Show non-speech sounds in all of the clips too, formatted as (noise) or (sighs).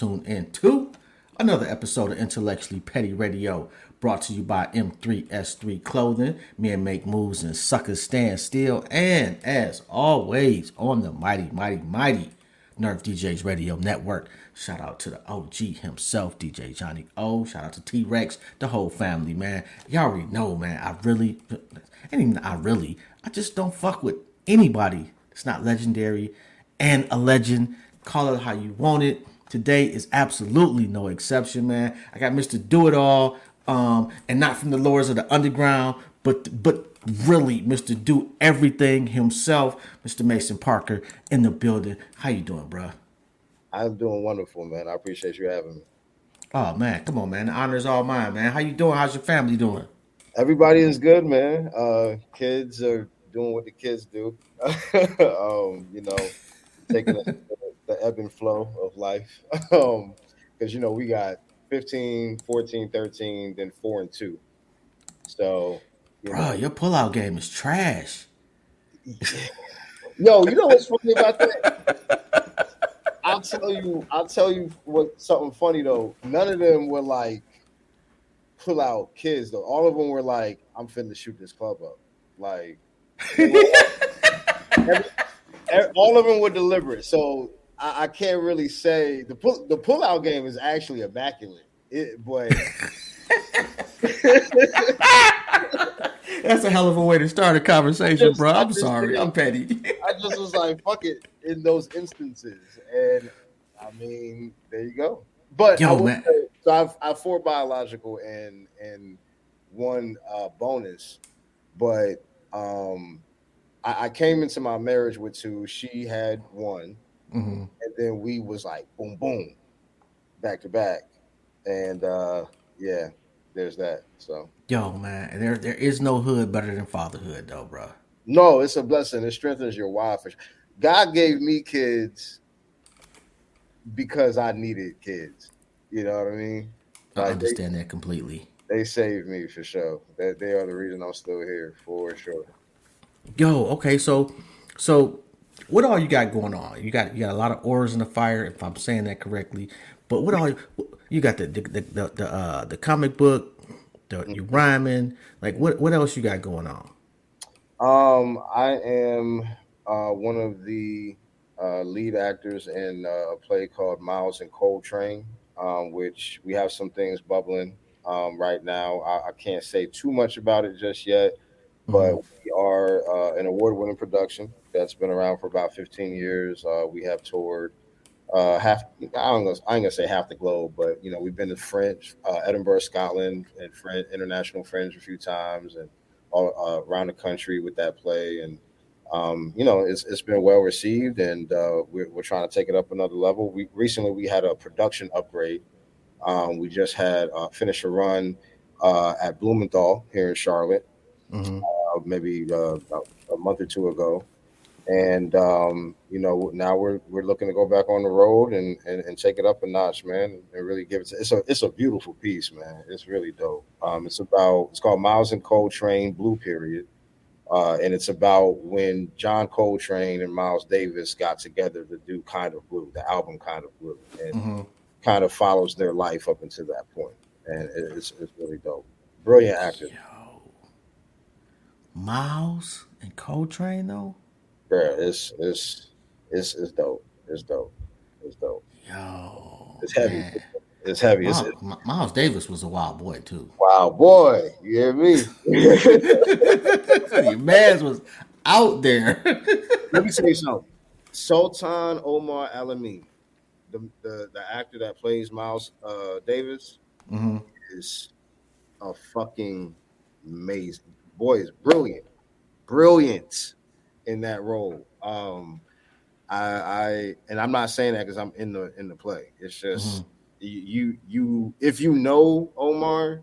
you in to another episode of Intellectually Petty Radio, brought to you by M3S3 Clothing. Men make moves and suckers stand still. And as always, on the mighty, mighty, mighty Nerf DJs Radio Network. Shout out to the OG himself, DJ Johnny O. Shout out to T Rex, the whole family, man. Y'all already know, man. I really, and even I really, I just don't fuck with anybody It's not legendary and a legend. Call it how you want it. Today is absolutely no exception, man. I got Mr. Do It All, um, and not from the lords of the underground, but but really Mr. Do Everything himself, Mr. Mason Parker in the building. How you doing, bro? I'm doing wonderful, man. I appreciate you having me. Oh man, come on, man. The honor's all mine, man. How you doing? How's your family doing? Everybody is good, man. Uh, kids are doing what the kids do. (laughs) um, you know, taking the, (laughs) the ebb and flow of life. (laughs) um, because you know we got 15, 14, 13, then four and two. So, you Bro, know, your pullout game is trash. yo, you know what's funny about that? I'll tell you. I'll tell you what something funny though. None of them were like pull out kids though. All of them were like, "I'm finna shoot this club up." Like, (laughs) every- every- all of them were deliberate. So I, I can't really say the pull the pull out game is actually immaculate. It, but That's a hell of a way to start a conversation, just- bro. I I'm just sorry. I'm petty. I just was like, "Fuck it" in those instances, and I mean, there you go. But Yo, I man. say- so I've I've four biological and and one uh, bonus, but um, I, I came into my marriage with two. She had one, Mhm. and then we was like boom boom, back to back, and uh, yeah, there's that. So Yo, man, there there is no hood better than fatherhood, though, bro. no, it's a blessing. It strengthens your wife. God gave me kids because I needed kids. You know what I mean? I Like, they- understand that completely. They saved me for sure. That they are the reason I'm still here for sure. Yo, okay, so so what all you got going on? You got you got a lot of oars in the fire, if I'm saying that correctly. But what all you, you got the the the the, uh, the comic book, the you rhyming, like what what else you got going on? Um, I am uh, one of the uh, lead actors in uh, a play called Miles and Coltrane, um, which we have some things bubbling um, right now. I, I can't say too much about it just yet, but we are uh, an award-winning production that's been around for about 15 years. Uh, we have toured uh, half. I don't know. I ain't gonna say half the globe, but you know, we've been to French, uh, Edinburgh, Scotland, and French, international Fringe a few times, and all uh, around the country with that play. And um, you know, it's it's been well received, and uh, we're we're trying to take it up another level. We recently we had a production upgrade. Um, we just had uh, finished a run uh, at Blumenthal here in Charlotte Mhm. Maybe uh, about a month or two ago, and um, you know now we're we're looking to go back on the road and, and, and take it up a notch, man, and really give it. To, it's a it's a beautiful piece, man. It's really dope. Um, it's about it's called Miles and Coltrane Blue Period, uh, and it's about when John Coltrane and Miles Davis got together to do Kind of Blue, the album Kind of Blue, and Mhm. kind of follows their life up until that point, and it's it's really dope. Brilliant actor. Yo, Miles and Coltrane though. Yeah, it's it's it's it's dope. It's dope. It's dope. Yo, It's heavy. man. It's heavy. It's, Miles, Miles Davis was a wild boy too. Wild boy. You hear me? (laughs) Your man's was out there. (laughs) Let me tell you something. Sultan Omar Alamin, the, the the actor that plays Miles uh, Davis, hmm is a fucking amazing boy. Is brilliant, brilliant in that role. Um, I, I and I'm not saying that because I'm in the in the play. It's just you, you you if you know Omar,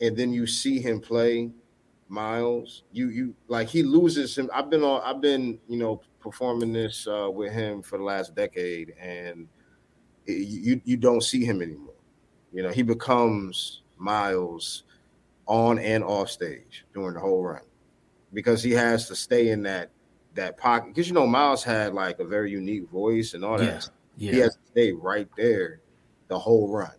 and then you see him play Miles, you you like he loses him. I've been on. I've been you know performing this uh, with him for the last decade, and it, you you don't see him anymore. You know he becomes Miles on and off stage during the whole run because he has to stay in that that pocket because you know Miles had like a very unique voice and all that. yeah. He has to stay right there the whole run.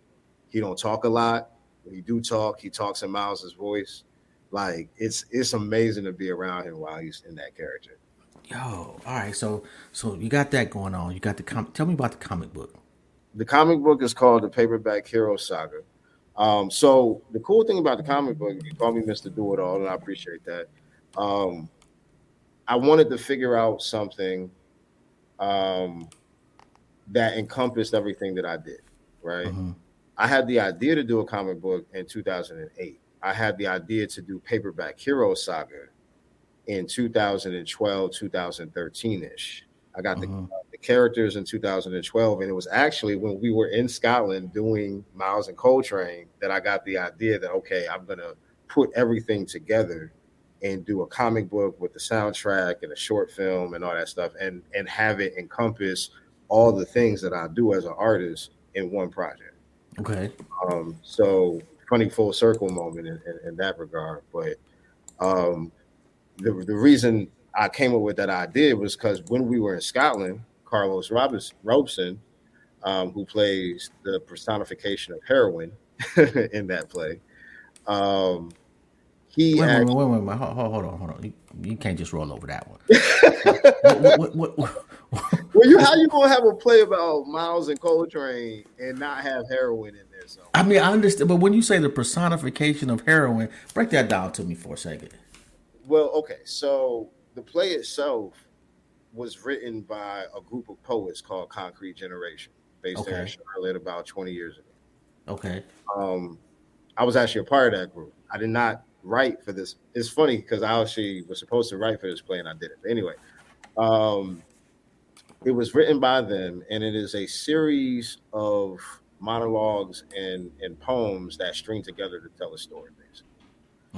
He don't talk a lot. When he do talk, he talks in Miles's voice. Like it's it's amazing to be around him while he's in that character. Yo, all right. So so you got that going on. You got the comic. Tell me about the comic book. the comic book is called the Paperback Hero Saga. Um, so the cool thing about the comic book, you call me Mr. Do It All, and I appreciate that. Um, I wanted to figure out something um, that encompassed everything that I did. Right. Mhm. I had the idea to do a comic book in 2008. I had the idea to do Paperback Hero Saga in 2012, 2013 ish. I got the, Mhm. The characters in 2012, and it was actually when we were in Scotland doing Miles and Coltrane that I got the idea that okay, I'm gonna put everything together and do a comic book with the soundtrack and a short film and all that stuff, and and have it encompass all the things that I do as an artist in one project. Okay. Um, so funny full circle moment in, in, in that regard. But um, the the reason I came up with that idea was because when we were in Scotland, Carlos Robinson, Robeson, um, who plays the personification of heroin (laughs) in that play, um, he Wait, wait, wait, wait, wait, wait. Hold, hold on, hold on. You, you can't just roll over that one. (laughs) what, what, what, well, you how you gonna have a play about Miles and Coltrane and not have heroin in there? So I mean, I understand, but when you say the personification of heroin, break that down to me for a second. Well, okay. So the play itself was written by a group of poets called Concrete Generation, based there in Okay. Charlotte about 20 years ago. Okay. Um, I was actually a part of that group. I did not write for this. It's funny because I actually was supposed to write for this play and I did it. But anyway, um, it was written by them, and it is a series of monologues and, and poems that string together to tell a story, basically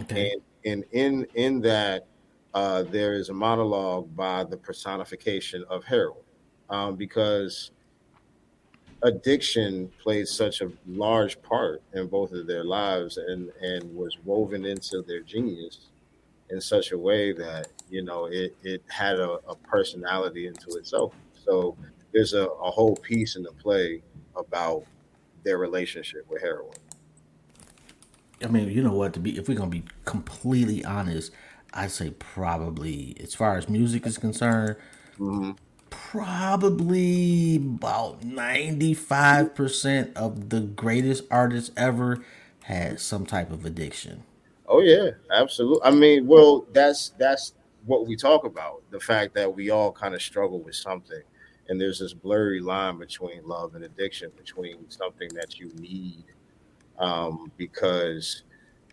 Okay. and and in in that uh, there is a monologue by the personification of heroin um, because addiction played such a large part in both of their lives and and was woven into their genius in such a way that you know it it had a, a personality into itself so there's a, a whole piece in the play about their relationship with heroin I mean, you know what? To be, if we're gonna be completely honest, I'd say probably, as far as music is concerned, Mhm. probably about ninety-five percent of the greatest artists ever had some type of addiction. Oh yeah, absolutely. I mean, well, that's that's what we talk about. The fact that we all kind of struggle with something, and there's this blurry line between love and addiction, between something that you need um, because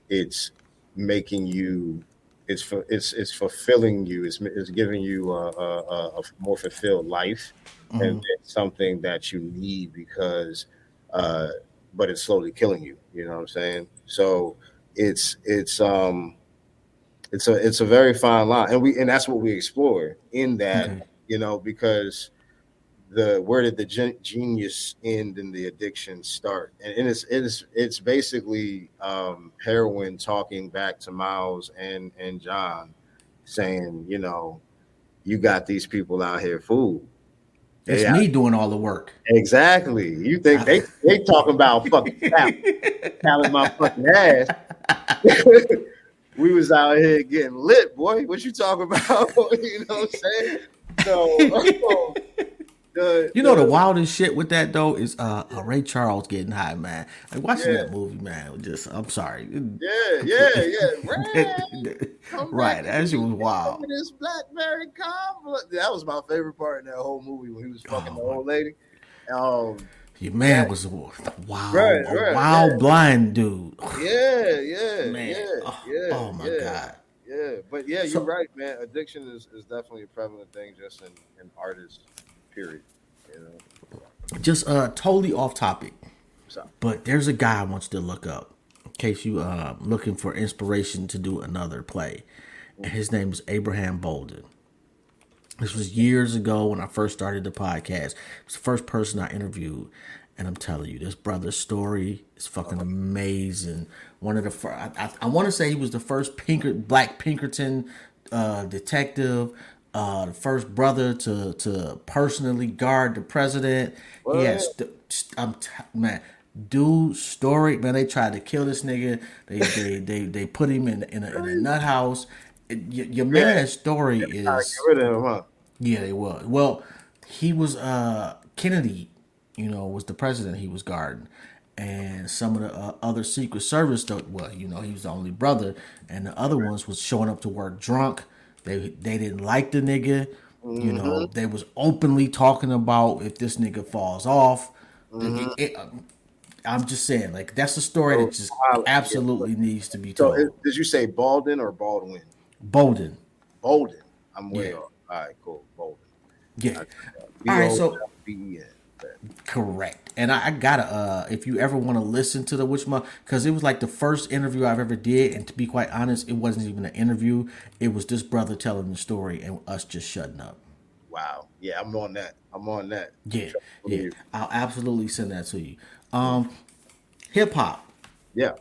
it's making you, it's for it's it's fulfilling you, it's it's giving you a, a, a- more fulfilled life, and Mhm. it's something that you need because, uh, but it's slowly killing you. You know what I'm saying? So it's it's um it's a it's a very fine line and we and that's what we explore in that Okay. you know because the where did the gen- genius end and the addiction start and, and it's it's it's basically um heroin talking back to miles and and john saying you know you got these people out here fooled It's Yeah. me doing all the work. exactly you think they (laughs) they talking about fucking talent, my fucking ass (laughs) we was out here getting lit, boy. What you talking about? (laughs) you know what I'm saying? So, the, You know the wildest shit with that though is uh, uh Ray Charles getting high, man. Like watching Yeah. that movie, man. Just I'm sorry. yeah, (laughs) yeah, yeah. Ray, right, that shit was wild. This blackberry complex. That was my favorite part in that whole movie when he was fucking Oh, the old lady. Um, Your man was a wild, Right, a right, wild yeah. blind dude. (sighs) yeah, yeah, man. yeah, oh, yeah. oh my yeah. god. Yeah, but yeah, So- you're right, man. Addiction is, is definitely a prevalent thing just in, in artists, period. You know, Just uh totally off topic. so But there's a guy I want you to look up in case you uh looking for inspiration to do another play. And his name is Abraham Bolden. This was years ago when I first started the podcast. It was the first person I interviewed. And I'm telling you, this brother's story is fucking amazing. One of the first, I, I, I want to say he was the first Pinker, Black Pinkerton uh, detective, uh, the first brother to to personally guard the president. What? Yes, I'm t- man. Dude, story man. They tried to kill this nigga. They they they, they put him in in a, in a nut house. It, your, your man's story is get rid of him, huh? yeah, they was. Well, he was uh Kennedy, you know, was the president he was guarding. And some of the uh, other Secret Service, though, well, you know, he was the only brother, and the other ones was showing up to work drunk. They they didn't like the nigga. You know, mm-hmm. they was openly talking about if this nigga falls off. Mm-hmm. It- it- I'm just saying, like that's a story that just absolutely needs to be told. it, did you say Baldwin or Baldwin? Bolden, Bolden. I'm way Yeah. off. All right, cool. Bolden. yeah. All right, so- B-E-N. Correct. And I, I gotta uh if you ever want to listen to the witch month because it was like the first interview I've ever did, and to be quite honest, it wasn't even an interview. It was this brother telling the story and us just shutting up. Wow. Yeah, I'm on that. I'm on that. Yeah, yeah. you. I'll absolutely send that to you. Um hip hop. Yeah.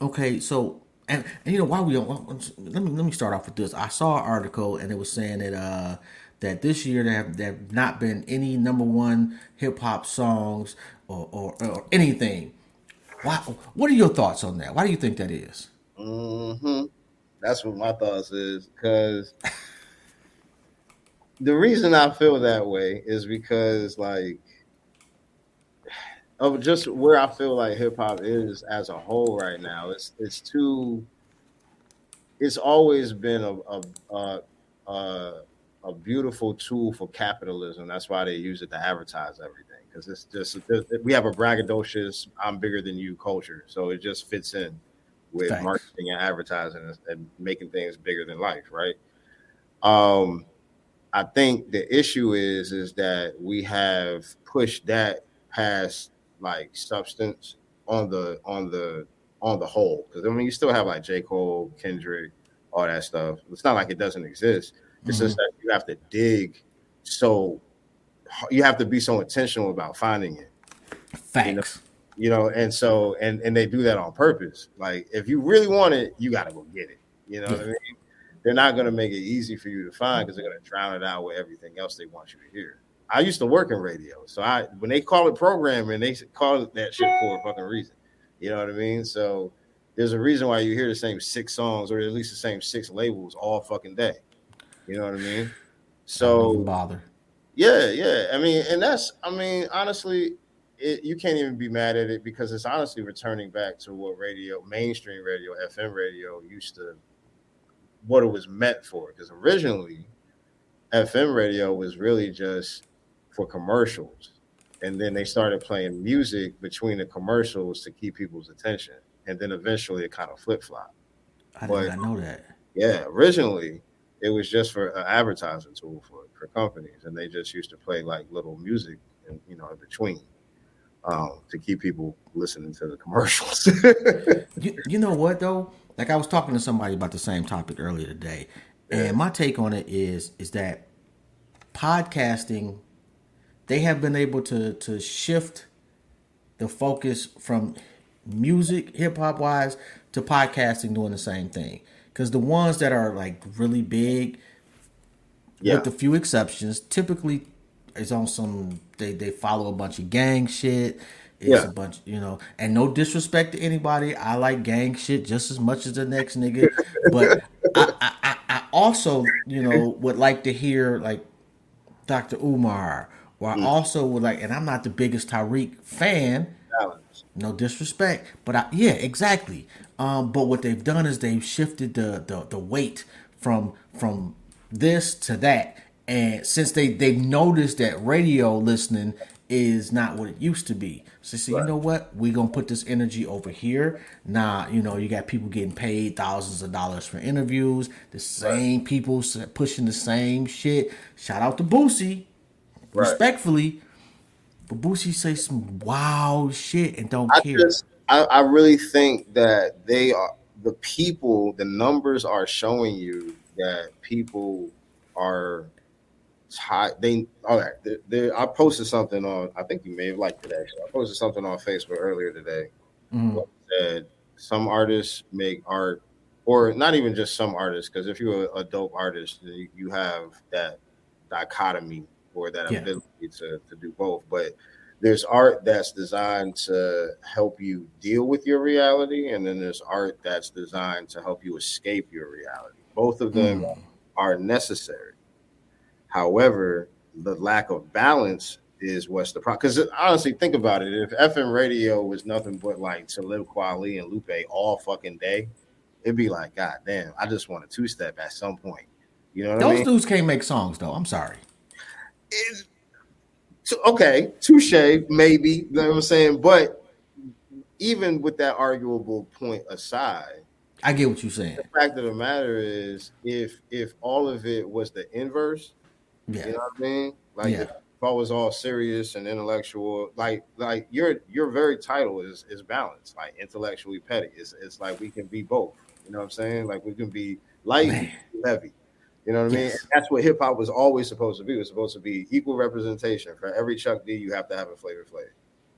Okay, so and, and you know why we don't let me let me start off with this. I saw an article and it was saying that uh that this year there have, there have not been any number one hip hop songs or, or or anything. Why? What are your thoughts on that? Why do you think that is? Mm-hmm. That's what my thoughts is because the reason I feel that way is because like of just where I feel like hip hop is as a whole right now. It's it's too. It's always been a a a, a, a beautiful tool for capitalism. That's why they use it to advertise everything because it's just we have a braggadocious "I'm bigger than you" culture, so it just fits in with Thanks. marketing and advertising and, and making things bigger than life, right? Um, I think the issue is is that we have pushed that past like substance on the on the on the whole because I mean you still have like J Cole, Kendrick, all that stuff. It's not like it doesn't exist. It's just mm-hmm. that you have to dig so you have to be so intentional about finding it. Facts. you know and so and and they do that on purpose. Like if you really want it you got to go get it. You know what i mean? They're not going to make it easy for you to find because they're going to drown it out with everything else they want you to hear. I used to work in radio so i when they call it programming they call it that shit for a fucking reason. You know what i mean? So there's a reason why you hear the same six songs or at least the same six labels all fucking day you know what i mean so bother. yeah, yeah. I mean, and that's, I mean, honestly, it, you can't even be mad at it because it's honestly returning back to what radio, mainstream radio, FM radio used to, what it was meant for. Because originally, FM radio was really just for commercials. And then they started playing music between the commercials to keep people's attention. And then eventually it kind of flip flop. I did not know that. Yeah, originally it was just for an advertising tool for, for companies, and they just used to play like little music, and you know, in between, um, to keep people listening to the commercials. (laughs) You, you know what though? Like I was talking to somebody about the same topic earlier today, and my take on it is is that podcasting they have been able to to shift the focus from music hip hop wise to podcasting doing the same thing because the ones that are like really big yeah, with a few exceptions, typically it's on some they they follow a bunch of gang shit. It's Yeah. a bunch, you know, and no disrespect to anybody. I like gang shit just as much as the next nigga, (laughs) but I, I, I, also, you know, would like to hear like Dr. Umar, or I mm. also would like, and I'm not the biggest Tariq fan, no disrespect, but I, yeah, exactly. Um, but what they've done is they've shifted the, the the weight from from this to that, and since they they've noticed that radio listening is not what it used to be, so they say, you know what, We're gonna put this energy over here. Nah, you know, you got people getting paid thousands of dollars for interviews. The same people pushing the same shit. Shout out to Boosie, Right. respectfully. But Boosie say some wild shit and don't I care. just, I, I really think that they are the people. The numbers are showing you that people are tired. They all right. They, they, I posted something on. I think you may have liked it actually. I posted something on Facebook earlier today. Mhm. Said some artists make art, or not even just some artists, because if you're a, a dope artist, you, you have that dichotomy or that Yeah. ability to to do both. But there's art that's designed to help you deal with your reality, and then there's art that's designed to help you escape your reality. Both of them Mm. are necessary. However, the lack of balance is what's the problem. Because honestly, think about it. If FM radio was nothing but like Talib Kweli and Lupe all fucking day, it'd be like, God damn, I just want a two step at some point. You know what I Those mean? dudes can't make songs though. I'm sorry. So, okay, touche, maybe. You know what I'm saying? But even with that arguable point aside, I get what you're saying. the fact of the matter is, if if all of it was the inverse, Yeah. You know what I mean? Like Yeah. if I was all serious and intellectual, like like your your very title is is balanced, like intellectually petty. It's it's like we can be both. You know what I'm saying? Like we can be light Man. heavy. You know what I mean? And that's what hip hop was always supposed to be. It was supposed to be equal representation. For every Chuck D, you have to have a Flavor Flav.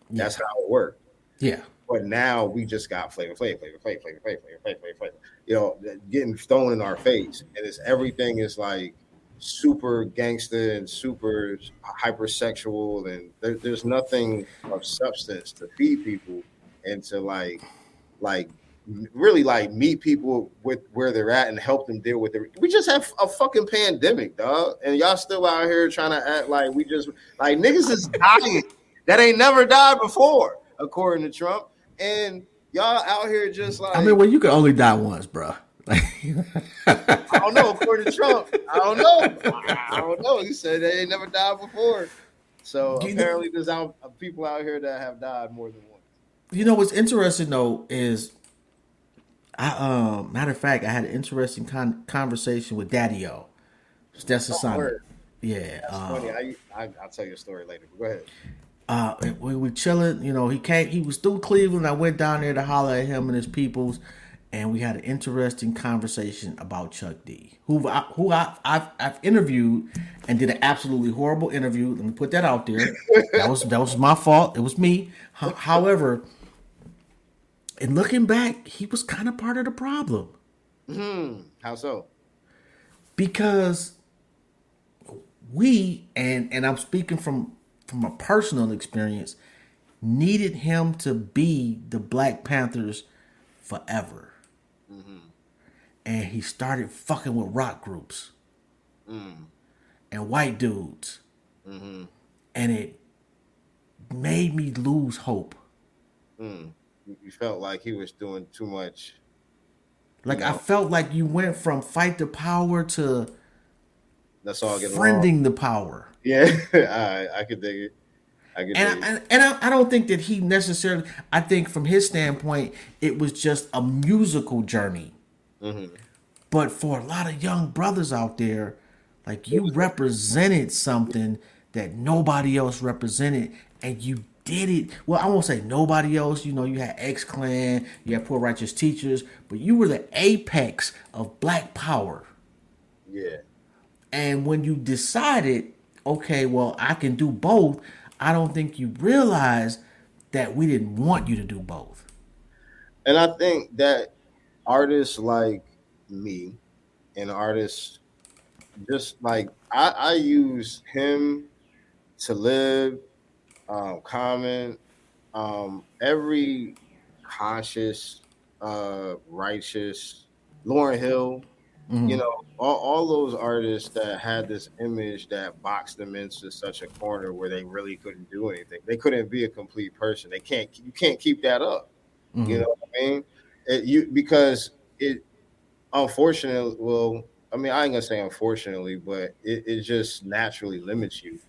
That's how it worked. Yeah. But now we just got Flavor Flav, Flavor Flav, Flavor Flav, Flavor Flav, Flavor Flav. You know, getting thrown in our face, and it's everything is like super gangster and super hypersexual, and there, there's nothing of substance to feed people and to like, like really like meet people with where they're at and help them deal with it. We just have a fucking pandemic, dog, and y'all still out here trying to act like we just like niggas is (laughs) dying that ain't never died before, according to Trump, and y'all out here just like I mean, well, you can only die once, bro. I don't know. According to Trump, I don't know. I don't know. He said they ain't never died before. So You know- apparently, there's out, people out here that have died more than once. You know what's interesting though is, I um matter of fact, I had an interesting con- conversation with Daddy O. That's the sign. Yeah. That's uh, funny. I, I, I'll tell you a story later. Go ahead. uh, we were chilling. You know, he came. He was through Cleveland. I went down there to holler at him and his peoples, and we had an interesting conversation about Chuck D, who I, who I, I've, I've interviewed and did an absolutely horrible interview. Let me put that out there. that was that was my fault. It was me. Ho- However, in looking back, he was kind of part of the problem Hmm. How so? because we and and I'm speaking from from a personal experience needed him to be the Black Panthers forever. Mm-hmm. And he started fucking with rock groups mm. and white dudes. Mm-hmm. And it made me lose hope. You you felt like he was doing too much. Like I felt like you went from fight the power to Let's all get along. friending the power. Yeah, (laughs) I, I could dig it. I could And, it. and, and I, I don't think that he necessarily. I think from his standpoint, it was just a musical journey. Mm-hmm. But for a lot of young brothers out there, like you represented something that nobody else represented, and you did it. Well, I won't say nobody else. You know, you had X Clan, you had Poor Righteous Teachers, but you were the apex of Black Power. Yeah. And when you decided, okay, well, I can do both, I don't think you realized that we didn't want you to do both. And I think that artists like me and artists just like I, I use him to live, um, Common, um, every conscious, uh, righteous, Lauryn Hill, you know, all, all those artists that had this image that boxed them into such a corner where they really couldn't do anything. They couldn't be a complete person. They can't. You can't keep that up. You know what I mean? It, you because it unfortunately, well, I mean, I ain't gonna say unfortunately, but it, it just naturally limits you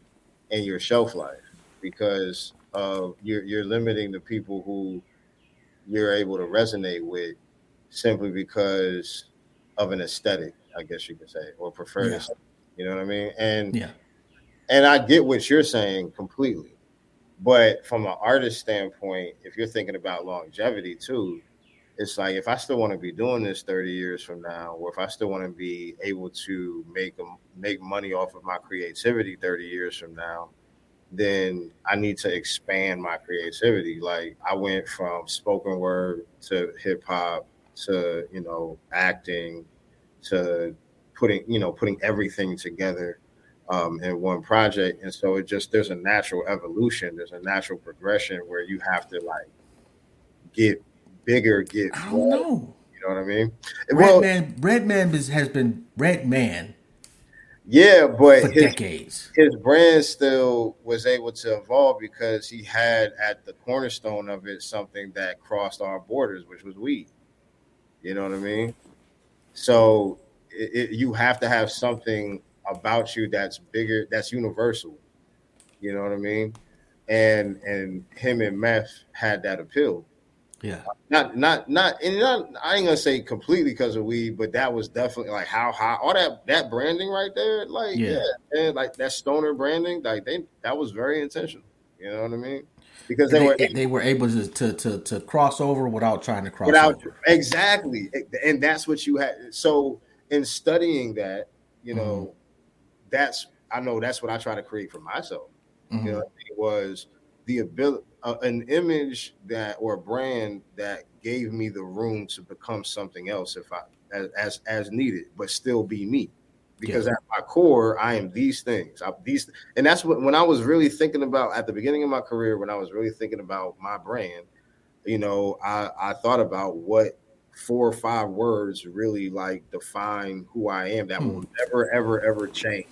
in your shelf life because of you're you're limiting the people who you're able to resonate with simply because of an aesthetic, I guess you could say, or preferred Yeah. You know what I mean? And Yeah. and I get what you're saying completely. But from an artist standpoint, if you're thinking about longevity too, it's like if I still want to be doing this 30 years from now, or if I still want to be able to make make money off of my creativity 30 years from now, then I need to expand my creativity. Like I went from spoken word to hip hop to you know acting to putting you know putting everything together um, in one project, and so it just there's a natural evolution, there's a natural progression where you have to like get bigger, get I don't know. You know what I mean? Redman, Redman has been Redman. Yeah, but his, decades, his brand still was able to evolve because he had at the cornerstone of it something that crossed our borders, which was weed. You know what I mean? So it, it, you have to have something about you that's bigger, that's universal. You know what I mean? And and him and Meth had that appeal. Yeah. Not not not and not I ain't gonna say completely because of weed, but that was definitely like how high all that that branding right there, like yeah, yeah and like that stoner branding, like they that was very intentional. You know what I mean? Because they, they were they were able to, to to to cross over without trying to cross without over. exactly, and that's what you had. So in studying that, you know, mm-hmm. that's I know that's what I try to create for myself. Mm-hmm. You know, it was the ability an image that or a brand that gave me the room to become something else if I as as, as needed, but still be me. Because yeah. at my core, I am these things. I, these, and that's what when I was really thinking about at the beginning of my career, when I was really thinking about my brand, you know, I I thought about what four or five words really like define who I am that hmm. will never ever ever change.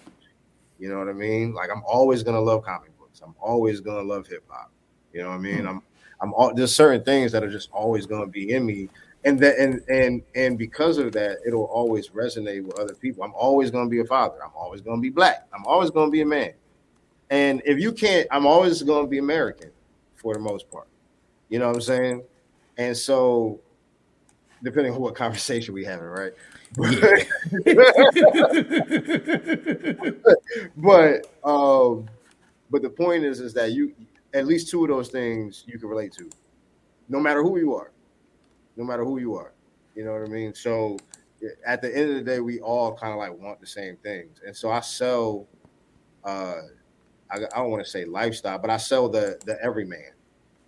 You know what I mean? Like I'm always gonna love comic books. I'm always gonna love hip hop. You know what I mean? I'm I'm all there's certain things that are just always going to be in me, and that and and and because of that, it'll always resonate with other people. I'm always going to be a father. I'm always going to be black. I'm always going to be a man. And if you can't, I'm always going to be American for the most part. You know what I'm saying? And so, depending on what conversation we having, right? Yeah. (laughs) but um, but the point is, is that you at least two of those things you can relate to, no matter who you are, no matter who you are. You know what I mean? So at the end of the day, we all kind of like want the same things, and so I sell. Uh, I, I don't want to say lifestyle, but I sell the the everyman.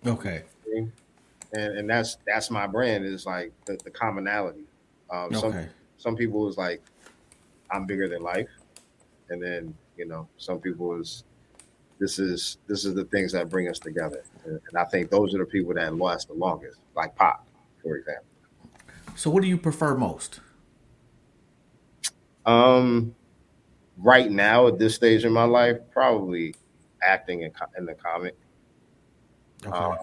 Okay. And and that's that's my brand is like the, the commonality. Um, okay. Some some people is like I'm bigger than life, and then you know some people is this is this is the things that bring us together, and I think those are the people that last the longest, like Pop, for example. So, what do you prefer most? Um, right now at this stage in my life, probably acting in, in the comic. Okay. Um,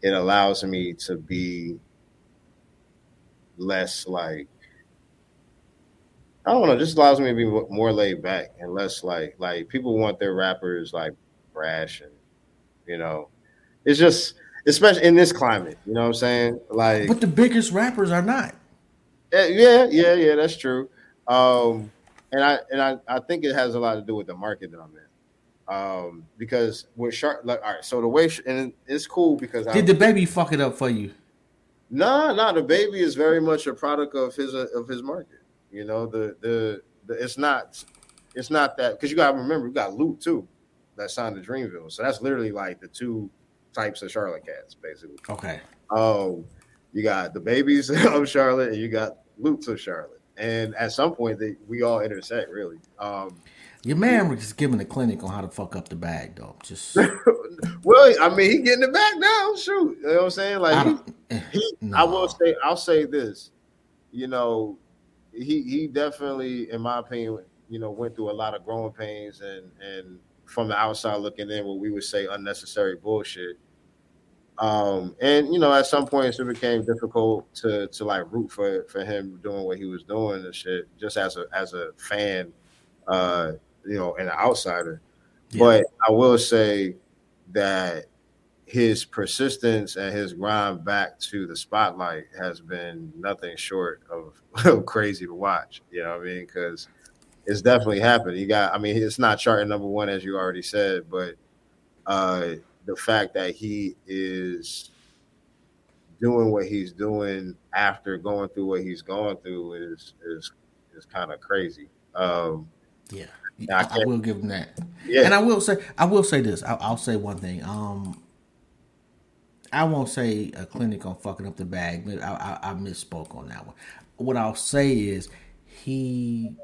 it allows me to be less like I don't know. Just allows me to be more laid back and less like like people want their rappers like brash and you know, it's just especially in this climate. You know what I'm saying? Like, but the biggest rappers are not. Yeah, yeah, yeah. That's true. Um, and I and I, I think it has a lot to do with the market that I'm in. Um, because with sharp, like, all right. So the way and it's cool because did I, baby fuck it up for you? No, nah, DaBaby is very much a product of his of his market. You know, the the, the it's not it's not that because you gotta remember you got Lute too that signed to Dreamville. So that's literally like the two types of Charlotte cats, basically. Okay. Um, you got the babies (laughs) of Charlotte and you got Lutes of Charlotte. And at some point they we all intersect really. Um your man was just giving a clinic on how to fuck up the bag, though. Just (laughs) well, I mean, he getting the bag now. Shoot, you know what I'm saying? Like, I, he, he, no. I will say, I'll say this. You know, he he definitely, in my opinion, you know, went through a lot of growing pains and and from the outside looking in, what we would say unnecessary bullshit. Um, and you know, at some points it became difficult to to like root for for him doing what he was doing and shit, just as a as a fan, uh, you know, and an outsider. Yeah. But I will say that his persistence and his grind back to the spotlight has been nothing short of (laughs) crazy to watch. You know what I mean? Because it's definitely happened. He got, I mean, it's not charting number one as you already said, but uh, the fact that he is doing what he's doing after going through what he's going through is is is kind of crazy. Um, Yeah, I I, will give him that. Yeah. and I will say, I will say this. I, I'll say one thing. Um, I won't say a clinic on fucking up the bag, but I, I, I misspoke on that one. What I'll say is he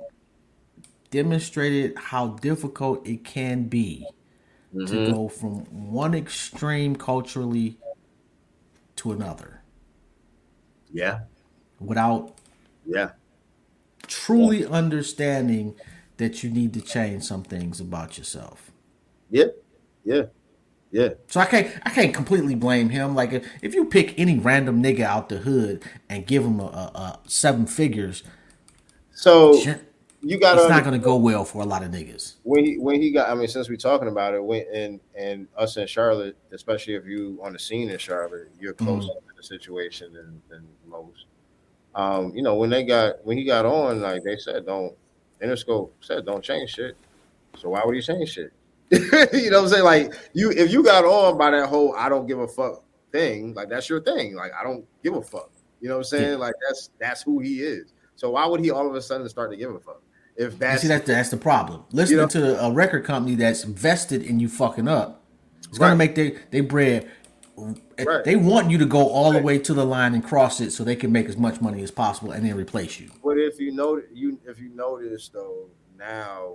demonstrated how difficult it can be to mm-hmm. go from one extreme culturally to another. Yeah, without yeah, truly understanding that you need to change some things about yourself. yeah, yeah, yeah. So I can't I can't completely blame him. Like if, if you pick any random nigga out the hood and give him a, a, a seven figures, So you got it's not gonna go well for a lot of niggas. when he when he got I mean since we're talking about it when and and us in Charlotte especially if you on the scene in Charlotte you're closer to the situation than, than most um you know when they got when he got on like they said don't Interscope said don't change shit so why would he change shit (laughs) you know what I'm saying? Like you if you got on by that whole I don't give a fuck thing like that's your thing. Like I don't give a fuck. You know what I'm saying? Like that's that's who he is. So why would he all of a sudden start to give a fuck? If You that's see that's the, that's the problem. Listening You know- to a record company that's vested in you fucking up, it's gonna make they they bread. Right. They want you to go all the way to the line and cross it so they can make as much money as possible and then replace you. But if you know you if you notice though now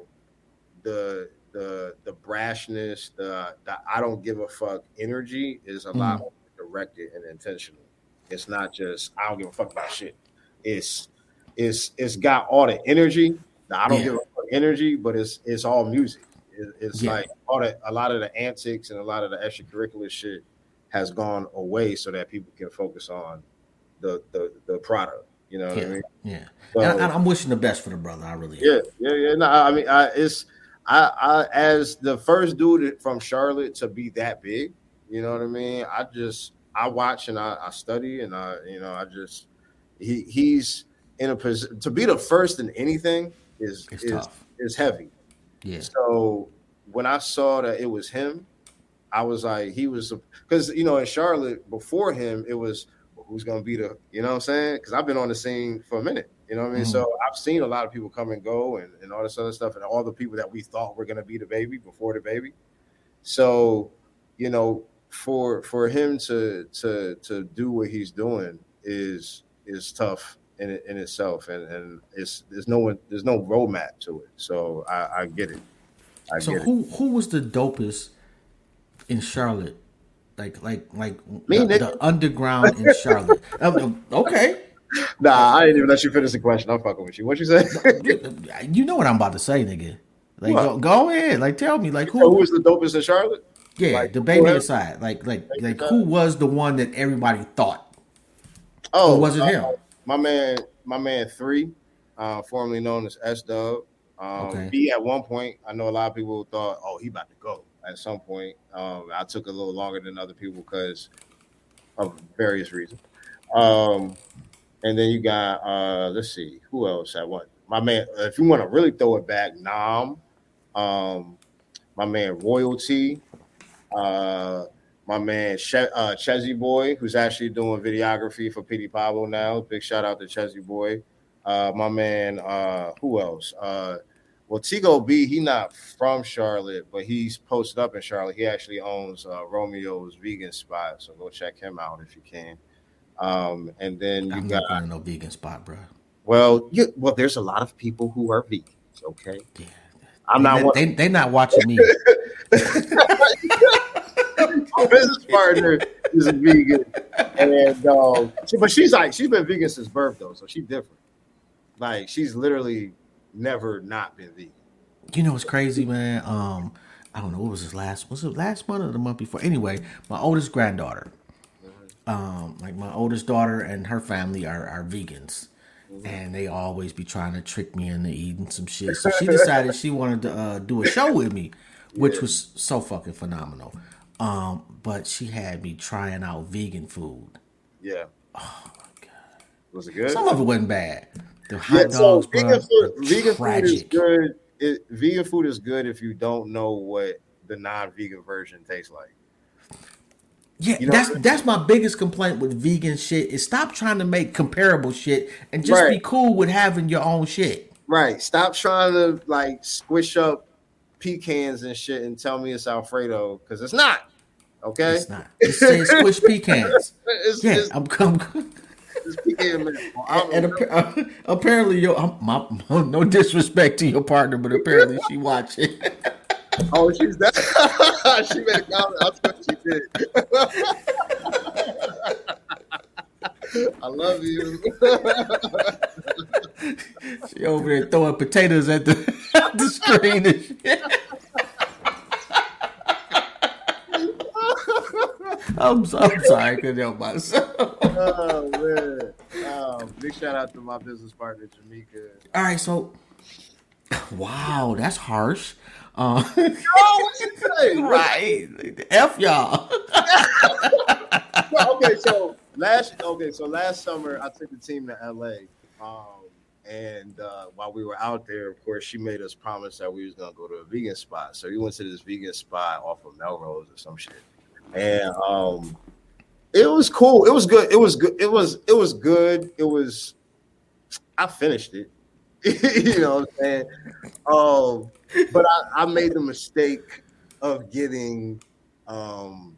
the the the brashness the the I don't give a fuck energy is a mm. lot more directed and intentional. It's not just I don't give a fuck about shit. It's it's it's got all the energy. The I don't Yeah. give a fuck energy, but it's it's all music. It, it's Yeah. like all the a lot of the antics and a lot of the extracurricular shit has gone away so that people can focus on the the the product. You know what I Yeah, mean? yeah. So- and, and I'm wishing the best for the brother. I really am. yeah, yeah, yeah. No, I mean, I, it's I, I as the first dude from Charlotte to be that big. You know what I mean? I just I watch and I, I study and I you know I just he he's in a position to be the first in anything is It's is tough. is heavy. Yeah. So when I saw that it was him, I was like, he was because you know in Charlotte before him it was who's gonna be the you know what I'm saying? Because I've been on the scene for a minute, you know what I mean. Mhm. So I've seen a lot of people come and go and, and all this other stuff, and all the people that we thought were gonna be DaBaby before DaBaby. So you know, for for him to to to do what he's doing is is tough in in itself, and and it's there's no one there's no roadmap to it. So I, I get it. I So get it. who who was the dopest in Charlotte? Like like like Me, the, the underground in Charlotte. (laughs) Um, okay, Nah, I didn't even let you finish the question. I'm fucking with you. What you say? you know what I'm about to say, nigga. Like go, go ahead, like tell me, like who who? was the dopest in Charlotte? yeah, like, DaBaby aside, like like like who was the one that everybody thought? Oh, was it uh, him? My man, my man, three, uh, formerly known as S Dub. Um, Okay. B at one point, I know a lot of people thought, oh, he about to go. At some point, um, I took a little longer than other people because of various reasons. Um, and then you got, uh, let's see, who else at what? My man, if you want to really throw it back, Nam, um, my man Royalty, uh, my man she- uh, Chezzy Boy, who's actually doing videography for Petey Pablo now. Big shout out to Chezzy Boy. Uh, my man, uh, who else? Well, Tigo B, he not from Charlotte, but he's posted up in Charlotte. He actually owns uh, Romeo's vegan spot, so go check him out if you can. Um, and then you I'm got not no vegan spot, bro. well, you, well, there's a lot of people who are vegans. Okay, Yeah. I'm they, not one. They they not watching me. (laughs) my business partner is a vegan, and um, she- but she's like she's been vegan since birth though, so she's different. Like she's literally never not been vegan. You know what's crazy, man? Um, I don't know what was his last was it last month or the month before? Anyway, my oldest granddaughter, um, like my oldest daughter and her family are are vegans, and they always be trying to trick me into eating some shit. So she decided she wanted to uh, do a show with me, which was so fucking phenomenal. Um, but she had me trying out vegan food. Yeah. Oh my god, was it good? Some of it wasn't bad. The hot Yeah, dogs, so vegan food, vegan food is good. It, vegan food is good if you don't know what the non-vegan version tastes like. Yeah, You know that's I mean? that's my biggest complaint with vegan shit is stop trying to make comparable shit and just be cool with having your own shit. Right. Stop trying to like squish up pecans and shit and tell me it's Alfredo because it's not. Okay. It's not. It says squish pecans. (laughs) It's, Yeah, it's, I'm, (laughs) I'm it's pecan man. (laughs) I and know. (laughs) apparently yo, my, (laughs) no disrespect to your partner, but apparently she watching. Oh, she's that. she made a comment. That's what she did. I love you. she over there throwing potatoes at the, at the screen and shit. I'm, so, I'm sorry, I couldn't help myself. oh man. Oh, big shout out to my business partner Jamaica. All right, so wow, that's harsh. Uh, Oh, what you say? (laughs) right, f y'all. (laughs) Well, okay, so last okay, so last summer I took the team to LA. Um, and uh, while we were out there, of course, she made us promise that we was gonna go to a vegan spot. So we went to this vegan spot off of Melrose or some shit. And um it was cool. It was good. It was good. It was it was good. It was I finished it. (laughs) you know what I'm saying? Um, but I, I made the mistake of getting um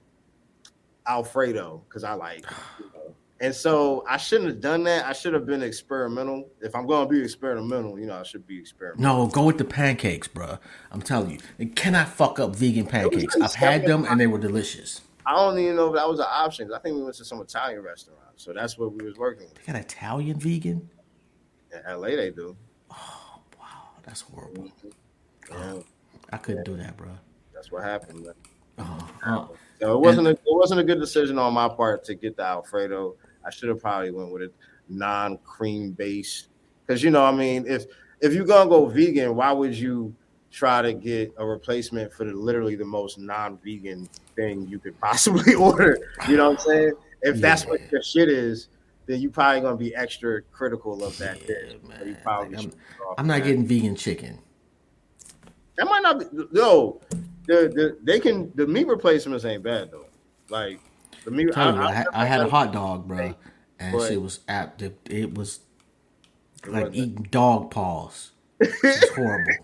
Alfredo because I like, you know. And so I shouldn't have done that. I should have been experimental. If I'm going to be experimental, you know, I should be experimental. No, go with the pancakes, bruh. I'm telling you, you cannot fuck up vegan pancakes. I've had them and they were delicious. I don't even know if that was an option. I think we went to some Italian restaurant, so that's what we was working with. They got Italian vegan. In LA, they do. Oh wow, that's horrible. Yeah, I couldn't do that, bruh. that's what happened. Man. Oh, uh, So it wasn't a, it wasn't a good decision on my part to get the Alfredo. I should have probably went with a non cream base because you know I mean if if you're gonna go vegan, why would you try to get a replacement for the literally the most non vegan thing you could possibly (laughs) order? You know what I'm saying? If that's what your shit is, then you probably gonna be extra critical of that. Yeah, you probably I'm- go off I'm not getting vegan chicken. That might not be no. The, the they can the meat replacements ain't bad though. Like the meat. Tell you, I, I- had, I had a hot dog, bro, and But- shit was apt. It, it was like eating dog paws. It's horrible. (laughs)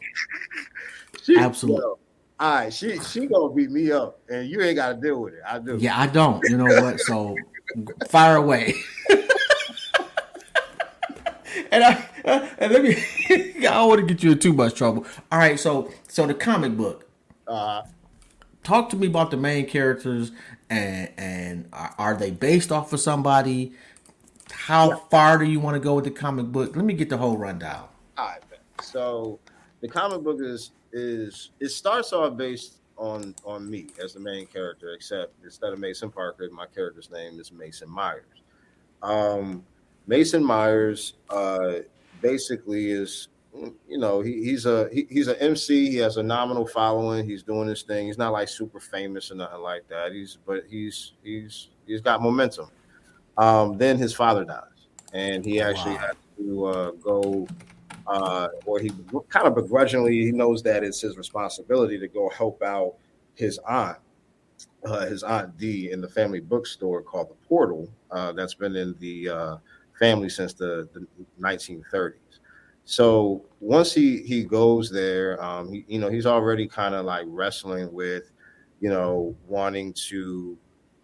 She, Absolute- yo, all right, she she gonna beat me up, and you ain't got to deal with it. I do. Yeah, I don't. You know what? So fire away. (laughs) and I and let me. (laughs) I don't want to get you in too much trouble. All right, so so the comic book. Uh, Talk to me about the main characters and and are, they based off of somebody? How far do you want to go with the comic book? Let me get the whole rundown. all right. So the comic book is is it starts off based on on me as the main character, except instead of Mason Parker, my character's name is Mason Myers. Um, Mason Myers uh, basically is you know he, he's a he, he's an MC. He has a nominal following. He's doing his thing. He's not like super famous or nothing like that. He's but he's he's he's got momentum. Um, then his father dies, and he actually Wow. had to uh, go, uh, or he kind of begrudgingly he knows that it's his responsibility to go help out his aunt, uh, his aunt D, in the family bookstore called the Portal. Uh, that's been in the uh, family since the, the 1930s. So once he he goes there, um, he, you know, he's already kind of like wrestling with, you know, wanting to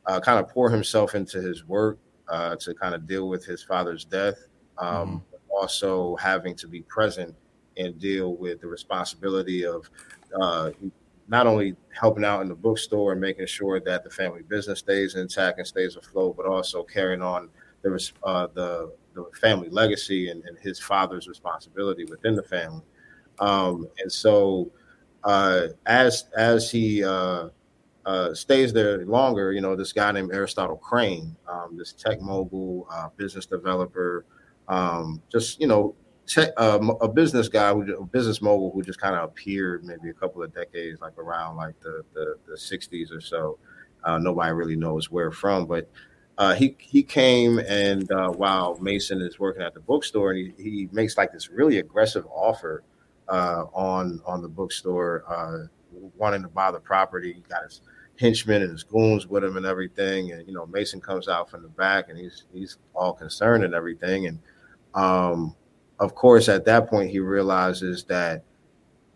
uh, kind of pour himself into his work uh, to kind of deal with his father's death, um, but also having to be present and deal with the responsibility of uh, not only helping out in the bookstore and making sure that the family business stays intact and stays afloat, but also carrying on the uh, the, the family legacy and, and his father's responsibility within the family. Um, and so, uh, as as he uh, uh, stays there longer, you know, this guy named Aristotle Crane, um, this tech mogul, uh, business developer, um, just you know, tech, uh, a business guy, who, a business mogul who just kind of appeared maybe a couple of decades, like around like the the, the 60s or so. Uh, nobody really knows where from, but uh, he he came and uh, while Mason is working at the bookstore, and he, he makes like this really aggressive offer uh, on on the bookstore, uh, wanting to buy the property. He got his henchmen and his goons with him and everything. And you know, Mason comes out from the back and he's he's all concerned and everything. And um, of course, at that point, he realizes that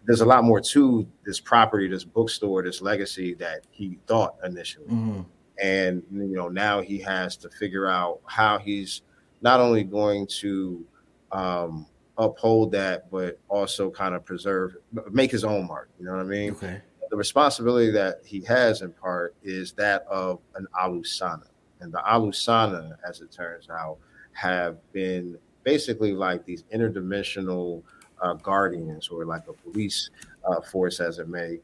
there's a lot more to this property, this bookstore, this legacy that he thought initially. Mm-hmm. And you know, now he has to figure out how he's not only going to um, uphold that, but also kind of preserve, make his own mark. You know what I mean? Okay. The responsibility that he has in part is that of an Alusana. And the Alusana, as it turns out, have been basically like these interdimensional uh, guardians or like a police uh, force, as it may,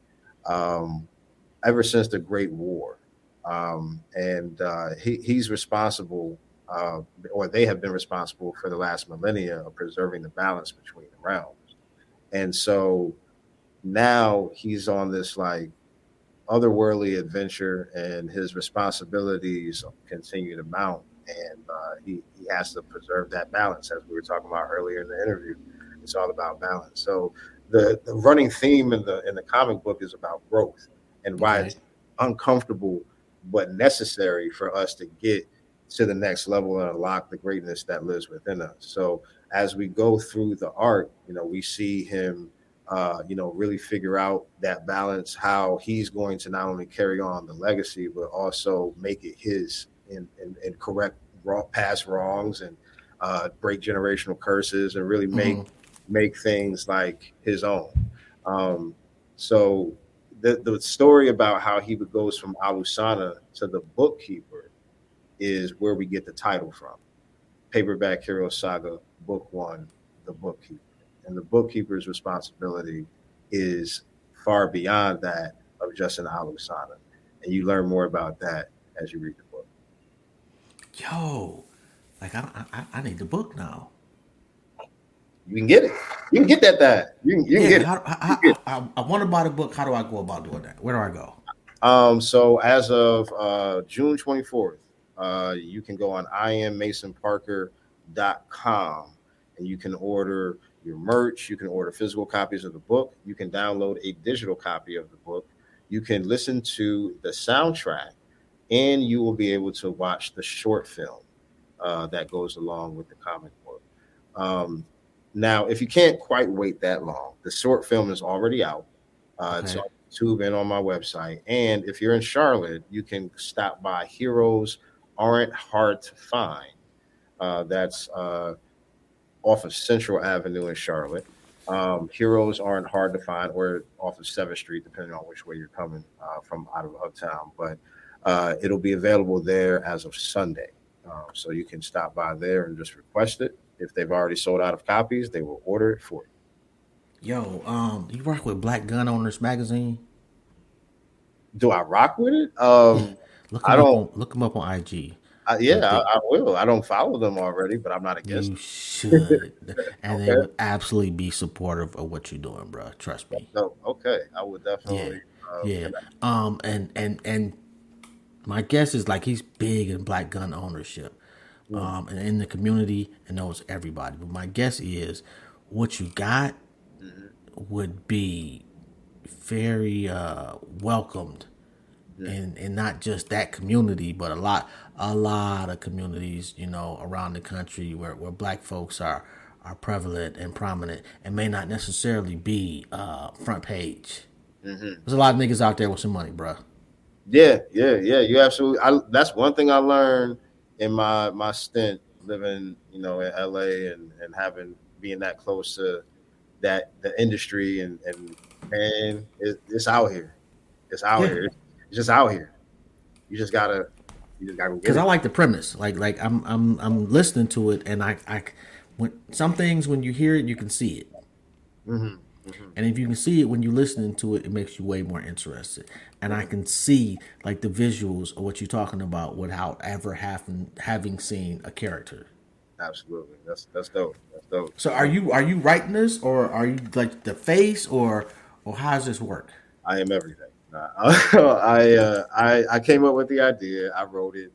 um, ever since the Great War. Um, and uh, he, he's responsible uh, or they have been responsible for the last millennia of preserving the balance between the realms. And so now he's on this like otherworldly adventure, and his responsibilities continue to mount. And uh, he, he has to preserve that balance, as we were talking about earlier in the interview. It's all about balance. So the, the running theme in the in the comic book is about growth and why it's uncomfortable but necessary for us to get to the next level and unlock the greatness that lives within us. So as we go through the art, you know, we see him, uh, you know, really figure out that balance, how he's going to not only carry on the legacy, but also make it his and, and, and correct wrong, past wrongs and uh, break generational curses and really make mm-hmm. make things like his own. Um, so the the story about how he goes from Alusana to the bookkeeper is where we get the title from. Paperback Hero Saga, Book One, The Bookkeeper. And the bookkeeper's responsibility is far beyond that of just an Alusana. And you learn more about that as you read the book. Yo, like I, I, I need the book now. You can get it. You can get that. That you can, you can yeah, get how, it. I, I, I, want to buy the book. How do I go about doing that? Where do I go? Um, so as of uh, June twenty fourth, uh, you can go on iammasonparker.com and you can order your merch. You can order physical copies of the book. You can download a digital copy of the book. You can listen to the soundtrack, and you will be able to watch the short film uh, that goes along with the comic book. Um, now, if you can't quite wait that long, the short film is already out. Uh, okay. It's on YouTube and on my website. And if you're in Charlotte, you can stop by Heroes aren't hard to find. Uh, that's uh, off of Central Avenue in Charlotte. Um, heroes aren't hard to find, or off of Seventh Street, depending on which way you're coming uh, from out of Uptown. But uh, it'll be available there as of Sunday, uh, so you can stop by there and just request it. If they've already sold out of copies, they will order it for you. Yo, um, you rock with Black Gun Owners Magazine? Do I rock with it? Um, (laughs) Look I don't on, look them up on IG. Uh, yeah, I, I, will. I don't follow them already, but I'm not against. You should, (laughs) and okay. they would absolutely be supportive of what you're doing, bro. Trust me. No, okay, I would definitely. Yeah, uh, yeah. Um, and and and my guess is like he's big in black gun ownership. Um, and in the community and knows everybody. But my guess is what you got mm-hmm. would be very uh welcomed and and not just that community, but a lot a lot of communities, you know, around the country where, where black folks are are prevalent and prominent and may not necessarily be uh, front page. Mm-hmm. There's a lot of niggas out there with some money, bro. Yeah, yeah, yeah. You absolutely. I, that's one thing I learned in my my stint living, you know, in LA and and having being that close to that the industry and and man, it, it's out here. It's out yeah. here. It's just out here. You just gotta. You just gotta. Because I like the premise. Like like I'm I'm I'm listening to it, and I I when some things when you hear it, you can see it. Mm-hmm. Mm-hmm. And if you can see it when you're listening to it, it makes you way more interested. And I can see like the visuals of what you're talking about without ever having having seen a character. Absolutely, that's that's dope. That's dope. So are you are you writing this, or are you like the face, or or how does this work? I am everything. (laughs) I, uh, I I came up with the idea. I wrote it.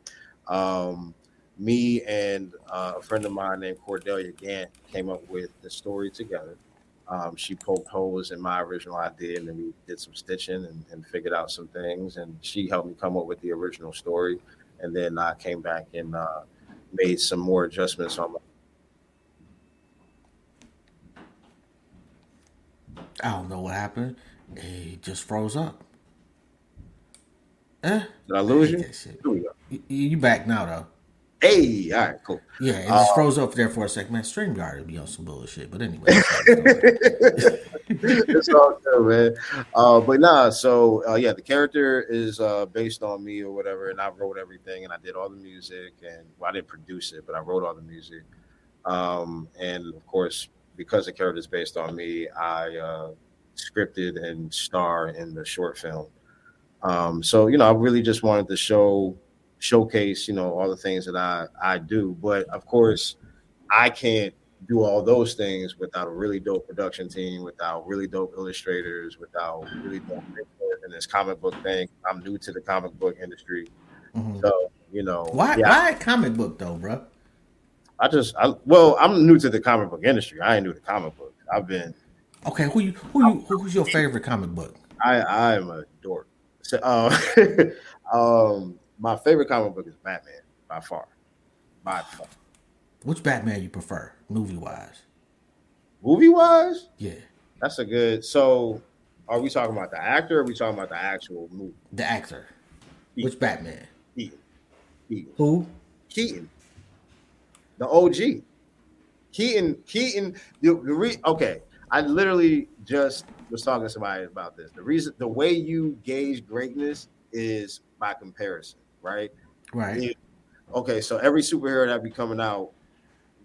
Um, me and uh, a friend of mine named Cordelia Gant came up with the story together. Um, she poked holes in my original idea, and then we did some stitching and, and, figured out some things. And she helped me come up with the original story, and then I came back and uh, made some more adjustments on my. I don't know what happened. It just froze up. Eh? Did I lose you? You, you back now though. Hey, all right, cool. Yeah, it just uh, froze up there for a second. Man, StreamYard would be on some bullshit. But anyway. (laughs) it's all good, man. Uh, but nah, so uh, yeah, the character is uh, based on me or whatever, and I wrote everything and I did all the music and well, I didn't produce it, but I wrote all the music. Um, and of course, because the character is based on me, I uh, scripted and star in the short film. Um, so you know, I really just wanted to show showcase, you know, all the things that I I do. But of course, I can't do all those things without a really dope production team, without really dope illustrators, without really dope in this comic book thing. I'm new to the comic book industry, mm-hmm. so you know why yeah. why comic book though, bro? I just I well, I'm new to the comic book industry. I ain't new to comic books. I've been okay. Who you who you who's your favorite comic book? I I am a dork. So, uh, (laughs) um, my favorite comic book is Batman by far. By far. Which Batman you prefer, movie wise? Movie wise? Yeah. That's a good. So, are we talking about the actor? or Are we talking about the actual movie? The actor. Keaton. Which Batman? Keaton. Keaton. Who? Keaton. The OG. Keaton. Keaton. The, the re, okay. I literally just was talking to somebody about this. The reason, the way you gauge greatness is by comparison right? Right. If, okay, so every superhero that be coming out,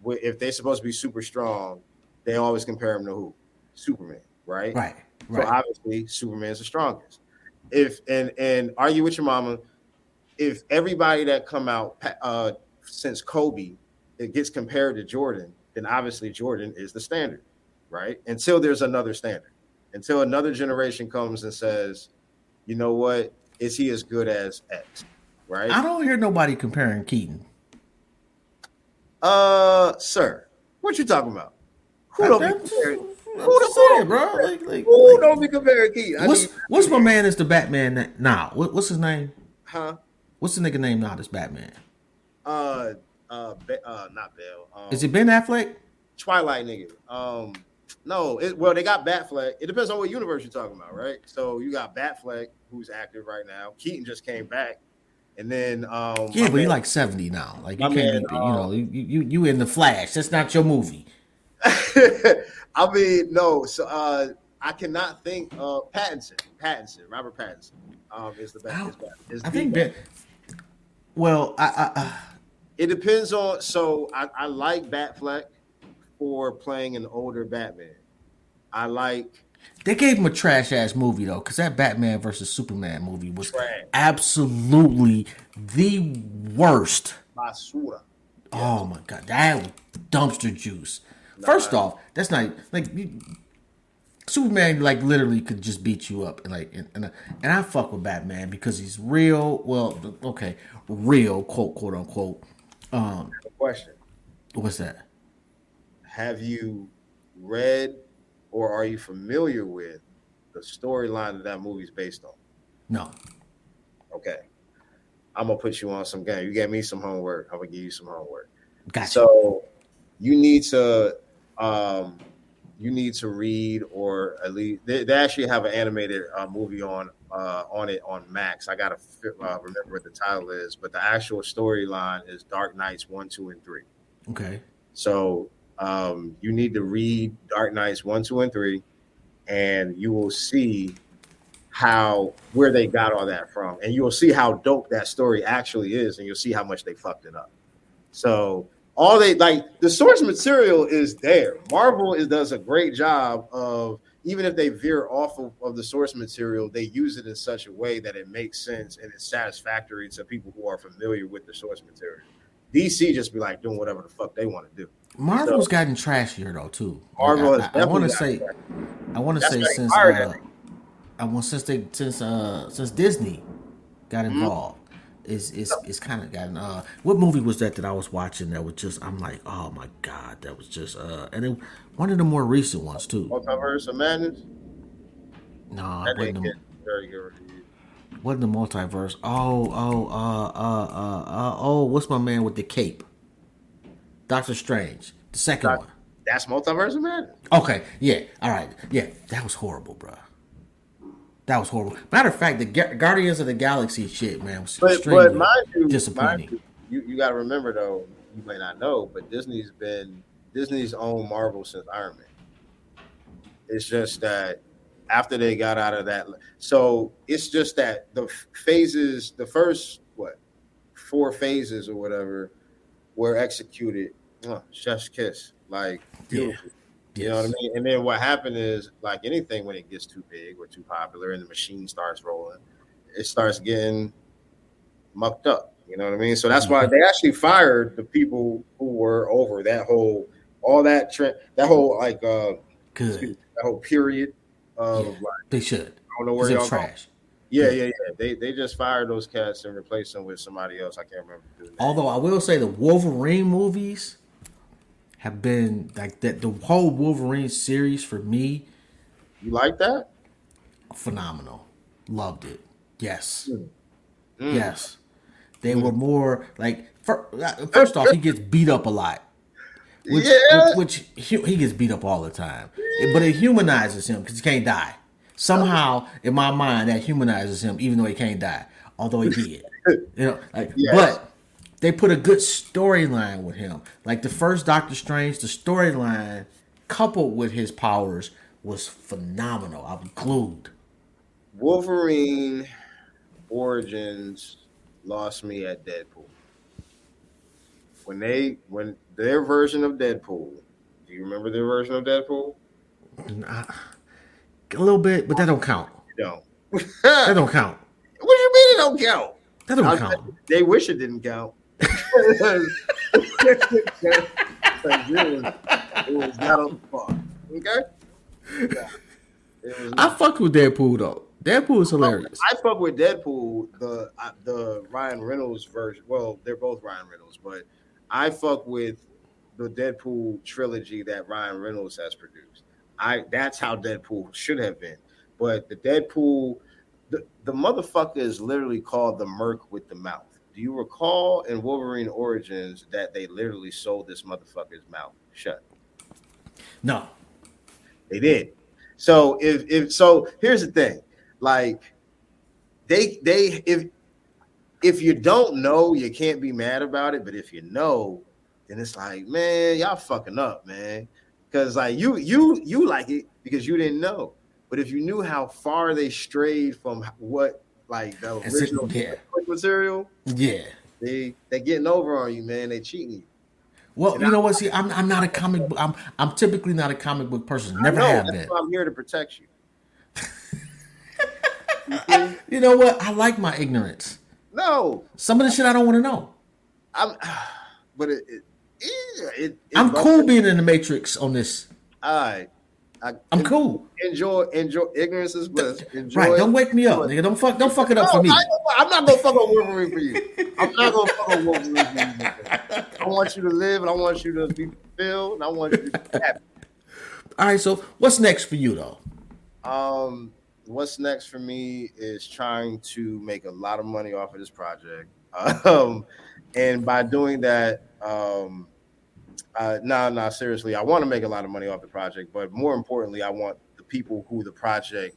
if they're supposed to be super strong, they always compare them to who? Superman, right? Right. Right. So obviously, Superman's the strongest. If and and argue with your mama, if everybody that come out uh, since Kobe it gets compared to Jordan, then obviously Jordan is the standard, right? Until there's another standard, until another generation comes and says, you know what, is he as good as X? Right? I don't hear nobody comparing Keaton. Uh, sir, what you talking about? Who don't be comparing? Who the saying, bro? Like, like, who like, don't be comparing Keaton? What's mean, what's my man? Is the Batman now? What, what's his name? Huh? What's the nigga name now? This Batman. Uh, uh, uh, not Bale. Um, Is it Ben Affleck? Twilight nigga. Um, no. It, well, they got Batfleck. It depends on what universe you're talking about, right? So you got Batfleck, who's active right now. Keaton just came back. And then um Yeah, but man, you like 70 now. Like you can't man, be, you know, um, you, you you in the flash. That's not your movie. (laughs) I mean, no, so uh I cannot think uh Pattinson. Pattinson, Robert Pattinson. Um is the best. Is, I think Ben, well, I, I, I, it depends on so I, I like Batfleck for playing an older Batman. I like they gave him a trash ass movie though, because that Batman versus Superman movie was trash. absolutely the worst. Basura. Oh my god, that was dumpster juice. Nah. First off, that's not like you, Superman. Like literally could just beat you up, and like and, and, and I fuck with Batman because he's real. Well, okay, real quote quote unquote. Um, question. What's that? Have you read or are you familiar with the storyline that that movie's based on? No. Okay. I'm gonna put you on some game. You gave me some homework. I'm gonna give you some homework. Gotcha. So you need to um you need to read or at least they, they actually have an animated uh, movie on uh, on it on Max. I gotta uh, remember what the title is, but the actual storyline is Dark Knights one, two, and three. Okay. So um, you need to read Dark Knights one, two, and three, and you will see how where they got all that from, and you will see how dope that story actually is, and you'll see how much they fucked it up. So all they like the source material is there. Marvel is, does a great job of even if they veer off of, of, the source material, they use it in such a way that it makes sense and it's satisfactory to people who are familiar with the source material. DC just be like doing whatever the fuck they want to do. Marvel's so, gotten trashier though too. Marvel I, I, I want to say, I want to say since uh, I want since they since uh since Disney got mm-hmm. involved, is is is kind of gotten. Uh, what movie was that that I was watching that was just? I'm like, oh my god, that was just. Uh, and then one of the more recent ones too. Multiverse of Madness. No, That wasn't didn't the, get very good reviews. wasn't the multiverse. Oh, oh, uh, uh, uh, uh, oh, what's my man with the cape? Doctor Strange, the second Doc- one. That's Multiverse of Madness. Okay, yeah, all right, yeah, that was horrible, bro. That was horrible. Matter of fact, the Ga- Guardians of the Galaxy shit, man, was But extremely but mind you, disappointing. you, you, you got to remember though. You may not know, but Disney's been Disney's own Marvel since Iron Man. It's just that after they got out of that, so it's just that the phases, the first what four phases or whatever, were executed. Oh, chef's kiss, like Yeah. You know what I mean? And then what happened is, like anything, when it gets too big or too popular, and the machine starts rolling, it starts getting mucked up. You know what I mean? So that's why they actually fired the people who were over that whole, all that trend, that whole like uh, Good. that whole period of Yeah. like They should. I don't know where y'all trash. Yeah, yeah, yeah. They they just fired those cats and replaced them with somebody else. I can't remember. Although I will say the Wolverine movies have been like that. The whole Wolverine series for me, You like that? phenomenal. Loved it. Yes. Mm. Yes. They were more like uh, first off, he gets beat up a lot. Which, Yeah. which, which he, he gets beat up all the time, but it humanizes him because he can't die. Somehow, in my mind, that humanizes him, even though he can't die. Although he did, you know, like, (laughs) Yes. but they put a good storyline with him. Like the first Doctor Strange, the storyline coupled with his powers was phenomenal. I was glued. Wolverine Origins lost me at Deadpool. When they when their version of Deadpool, do you remember their version of Deadpool? I- a little bit, but that don't count. No. That don't count. (laughs) What do you mean it don't count? That don't I'll count. They wish it didn't count. It was, it was not on fuck. Okay? Yeah. I fucked with Deadpool though. Deadpool is hilarious. I fuck with Deadpool, the uh, the Ryan Reynolds version. Well, they're both Ryan Reynolds, but I fuck with the Deadpool trilogy that Ryan Reynolds has produced. I that's how Deadpool should have been. But the Deadpool, the, the motherfucker is literally called the Merc with the mouth. Do you recall in Wolverine Origins that they literally sold this motherfucker's mouth shut? No, They did. So if if so, here's the thing. Like they they if if you don't know, you can't be mad about it. But if you know, then it's like, man, y'all fucking up, man. Because like you you you like it because you didn't know. But if you knew how far they strayed from what like the That's it, original yeah. material, yeah. they they getting over on you, man. They cheating you. Well, you know what? See, I'm I'm not a comic book. I'm I'm typically not a comic book person. Never I know, have been. I'm here to protect you. (laughs) You know what? I like my ignorance. No, Some of the shit I don't want to know. I'm, (sighs) but it, it, it, it I'm cool being in the Matrix on this. All right, I, I'm cool. Enjoy, enjoy. Ignorance is bliss. Enjoy. Right? Don't wake me up, nigga. Don't fuck. Don't fuck it up for me. No, I, am not gonna fuck up Wolverine for you. I'm not gonna fuck up Wolverine for you. nigga. I want you to live, and I want you to be fulfilled, and I want you to be happy. All right. So what's next for you though? Um, what's next for me is trying to make a lot of money off of this project. (laughs) Um, and by doing that, um, uh, no, no, seriously, I want to make a lot of money off the project, but more importantly, I want the people who the project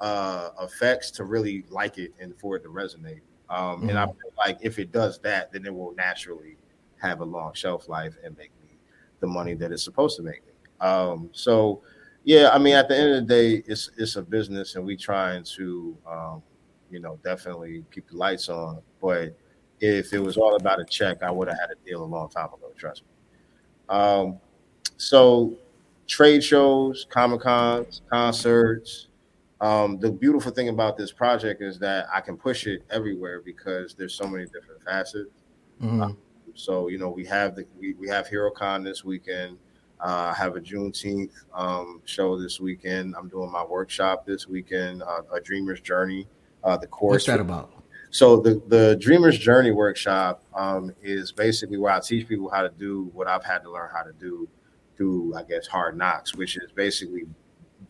uh, affects to really like it and for it to resonate. Um, And I feel like if it does that, then it will naturally have a long shelf life and make me the money that it's supposed to make me. Um, so, yeah, I mean, at the end of the day, it's it's a business, and we trying to, um, you know, definitely keep the lights on. But if it was all about a check, I would have had a deal a long time ago. Trust me. Um, so, trade shows, comic cons, concerts. Um, the beautiful thing about this project is that I can push it everywhere because there's so many different facets. Mhm. So you know, we have the we, we have HeroesCon this weekend. Uh, I have a Juneteenth um, show this weekend. I'm doing my workshop this weekend, uh, a Dreamer's Journey. Uh, the course What's that about? So the the Dreamer's Journey workshop um, is basically where I teach people how to do what I've had to learn how to do through, I guess, hard knocks, which is basically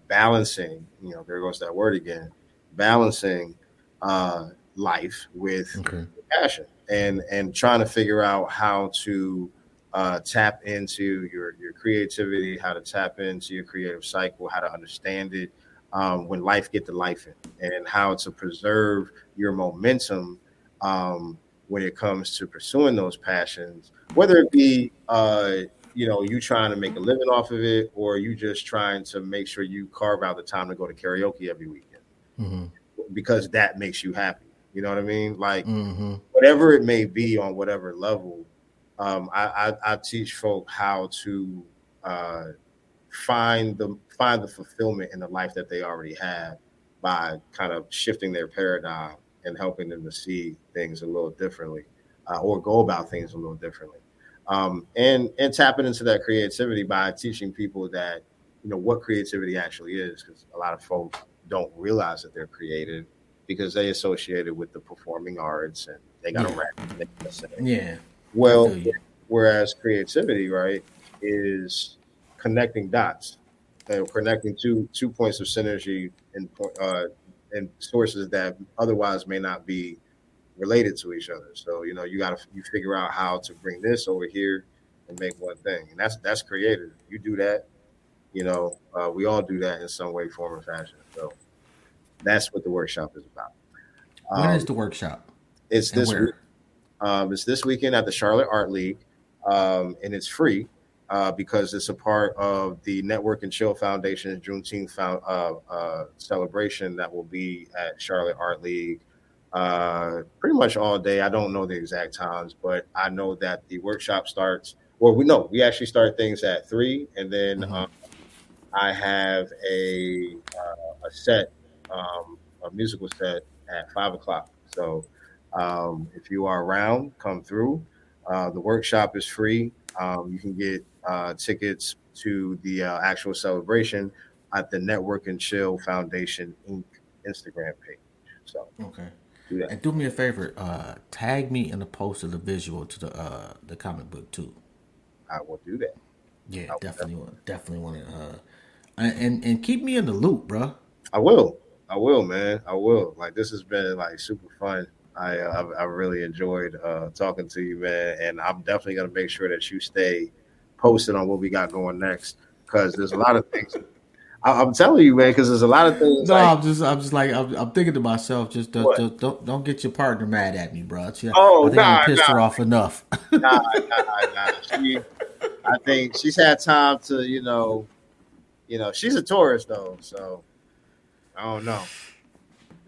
balancing. You know, there goes that word again, balancing uh, life with Okay. passion and and trying to figure out how to uh, tap into your your creativity, how to tap into your creative cycle, how to understand it um, when life get to life in, and how to preserve your momentum um, when it comes to pursuing those passions, whether it be uh, you know you trying to make a living off of it, or you just trying to make sure you carve out the time to go to karaoke every weekend Mm-hmm. because that makes you happy. You know what I mean? Like Mm-hmm. whatever it may be on whatever level, um, I, I, I teach folk how to uh, find the find the fulfillment in the life that they already have by kind of shifting their paradigm and helping them to see things a little differently uh, or go about things a little differently. Um, and and tapping into that creativity by teaching people that you know what creativity actually is because a lot of folks don't realize that they're creative because they associate it with the performing arts and they got to Yeah. rap and they gotta sing. Yeah. Well, I feel you. whereas creativity, right, is connecting dots, uh, connecting two two points of synergy and uh, and sources that otherwise may not be related to each other. So you know, you got to you figure out how to bring this over here and make one thing, and that's that's creative. You do that, you know, uh, we all do that in some way, form, or fashion. So that's what the workshop is about. When Um, is the workshop? it's And this? Um, it's this weekend at the Charlotte Art League, um, and it's free uh, because it's a part of the Network and Chill Foundation's Juneteenth found, uh, uh, celebration that will be at Charlotte Art League uh, pretty much all day. I don't know the exact times, but I know that the workshop starts. Well, we know we actually start things at three, and then Mhm. um, I have a uh, a set, um, a musical set at five o'clock. So um, if you are around, come through. Uh, the workshop is free. Um, you can get uh, tickets to the uh, actual celebration at the Network and Chill Foundation Inc. Instagram page. So Okay. do. And do me a favor, uh, tag me in the post of the visual to the uh the comic book too. I will do that. Yeah, definitely want definitely want to uh and, and and keep me in the loop, bro. I will. I will, man. I will. Like this has been like super fun. I I've, I really enjoyed uh, talking to you, man, and I'm definitely gonna make sure that you stay posted on what we got going next because there's a lot of things. (laughs) I, I'm telling you, man, because there's a lot of things. No, like, I'm just I'm just like I'm, I'm thinking to myself, just don't, don't don't don't get your partner mad at me, bro. She- Oh, I think I nah, pissed her off enough. (laughs) nah, nah, nah. She, I think she's had time to, you know, you know, she's a Taurus though, so I don't know.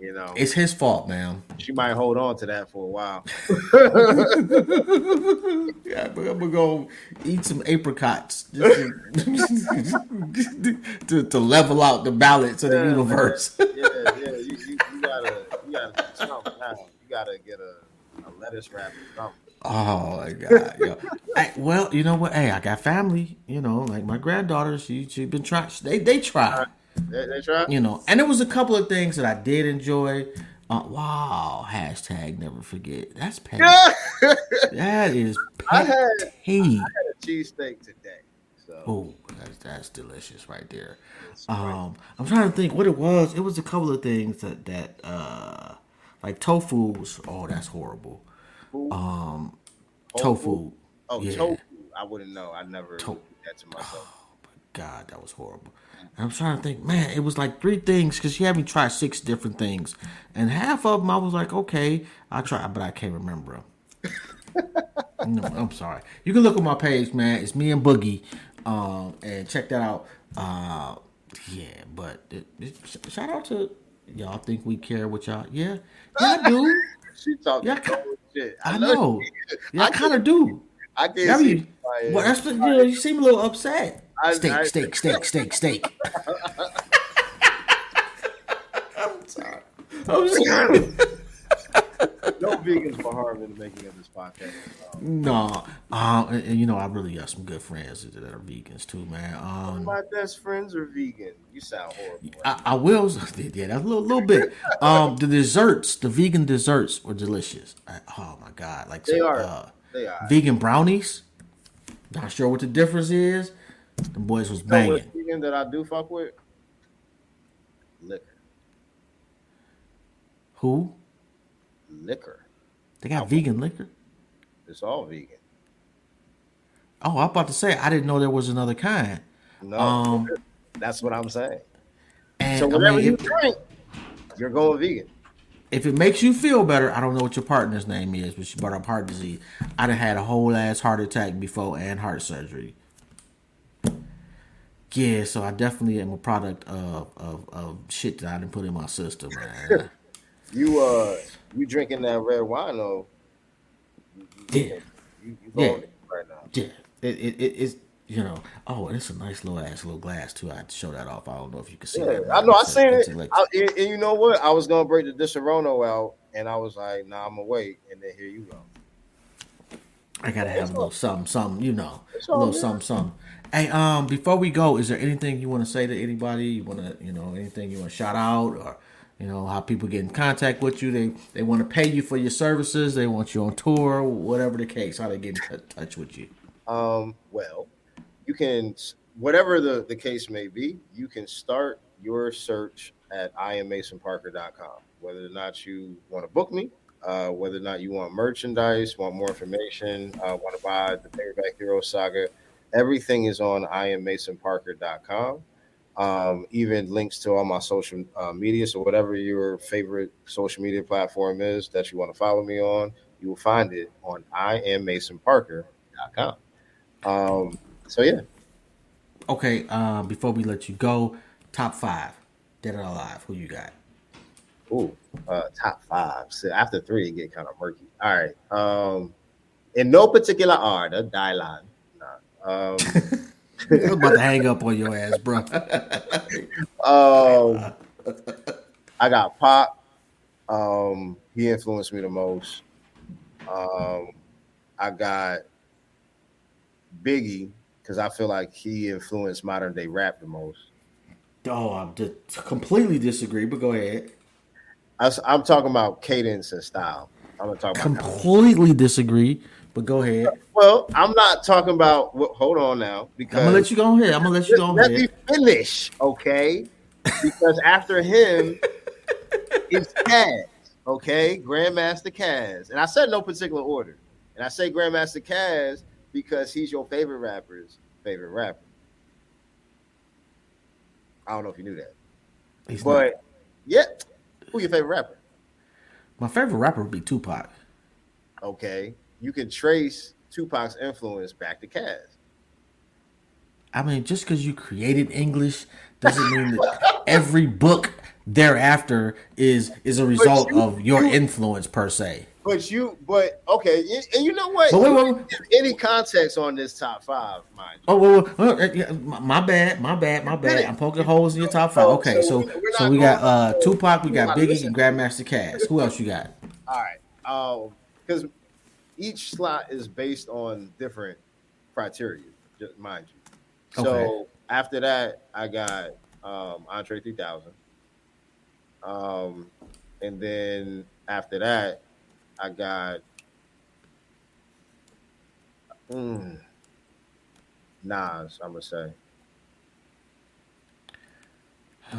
You know, it's his fault, man. she might hold on to that for a while. (laughs) yeah, but I'm gonna go eat some apricots just to, (laughs) to, to level out the balance of the Yeah, universe. yeah, yeah. You, you, you gotta, you gotta something. You gotta get a, a lettuce wrap or something. Oh my god! Yo. Hey, well, you know what? Hey, I got family. You know, like my granddaughter. She she been trying. They they try. They, they try. You know, and there was a couple of things that I did enjoy. Uh, wow! Hashtag never forget. That's petty. (laughs) That is I had- petty. had a cheesesteak today. So Oh, that's that's delicious right there. Um, I'm trying to think what it was. It was a couple of things that that uh, like tofu was. Oh, that's horrible. Um, tofu. oh, yeah. tofu. I wouldn't know. I never To- that to myself. oh God, that was horrible. I'm trying to think, man, it was like three things because she had me try six different things, and half of them I was like, okay, I'll try, but I can't remember 'em. (laughs) no, I'm sorry. You can look at my page, man. It's me and Boogie, um, and check that out. Uh, yeah, but it, it, shout out to y'all. Think we care what y'all? Yeah, yeah, I do. (laughs) She talking Yeah, I shit. I love know. Yeah, I I kind of do. I can Yeah, see. well, that's what, you know. You seem a little upset. I- Steak, I- steak, steak, steak, steak. I'm sorry. I'm sorry. no vegans were harmed in the making of this podcast. Um, No, um, and, and you know I really got some good friends that are vegans too, man. All Um, my best friends are vegan. You sound horrible. I, I will, (laughs) yeah, that's a little, little bit. Um, the desserts, the vegan desserts were delicious. I, oh my god, like They some, are. uh, They are. vegan brownies. Not sure what the difference is. The boys was You know banging. vegan that I do fuck with? Liquor. Who? Liquor. They got vegan liquor. It's all vegan. Oh, I'm about to say I didn't know there was another kind. No, Um, that's what I'm saying. And So I whatever mean, you if, drink, you're going vegan. if it makes you feel better, I don't know what your partner's name is, but she brought up heart disease. I'd have had a whole ass heart attack before and heart surgery. Yeah, so I definitely am a product of of, of shit that I didn't put in my system, man. (laughs) You uh, you drinking that red wine though? yeah, You, you Yeah. it right now? yeah. It, it, it it's you know. Oh, and it's a nice little ass little glass too. I had to show that off. I don't know if you can see Yeah, that. I know. I It's a- seen it's it. a- I, and, and you know what? I was gonna break the Disaronno out, and I was like, "Nah, I'm gonna wait." And then here you go. I gotta have a little something, something, you know, a little good. something, something. Hey, um, before we go, is there anything you want to say to anybody? You want to, you know, anything you want to shout out, or you know, how people get in contact with you? They they want to pay you for your services. They want you on tour, whatever the case. How they get in t- touch with you? Um, well, you can whatever the the case may be, you can start your search at iammasonparker.com. Whether or not you want to book me, uh, whether or not you want merchandise, want more information, uh, want to buy the Paperback Hero Saga, everything is on iammasonparker.com. Um, even links to all my social uh, media. So whatever your favorite social media platform is that you want to follow me on, you will find it on iammasonparker.com. Um, so yeah, Okay, uh, before we let you go, top five, dead or alive. Who you got? ooh, uh, top five. So after three, it get kind of murky. All right. Um, in no particular order, Dylan. Um, (laughs) I was about to hang up on your ass, bro. um, I got Pop. Um, he influenced me the most. Um, I got Biggie because I feel like he influenced modern day rap the most. oh, I di- completely disagree. But go ahead. I, am talking about cadence and style. I'm gonna talk about. Completely disagree. But go ahead. Well, I'm not talking about. Well, hold on now, because I'm gonna let you go ahead. I'm gonna let you go here. let me ahead. finish, okay? Because after him (laughs) is Caz, okay? Grandmaster Caz, and I said no particular order, and I say Grandmaster Caz because he's your favorite rapper's favorite rapper. I don't know if you knew that, He's but not- yeah, who your favorite rapper? my favorite rapper would be Tupac. Okay, you can trace Tupac's influence back to Caz. I mean, just because you created English doesn't mean that every book thereafter is is a result you- of your you- influence per se. But you, but okay, and- you know what? But wait, wait, wait. Any context on this top five, mind you? Oh, well, well, uh, yeah, my bad, my bad, my bad. I'm poking holes in your top five. Okay, so so we- so we got uh Tupac, we got Biggie, and Grandmaster Caz. Who else you got? All right, um, because each slot is based on different criteria, just mind you. So after that, I got um, Andre 3000, um, and then after that, I got mm, Nas. I'm gonna say. (sighs)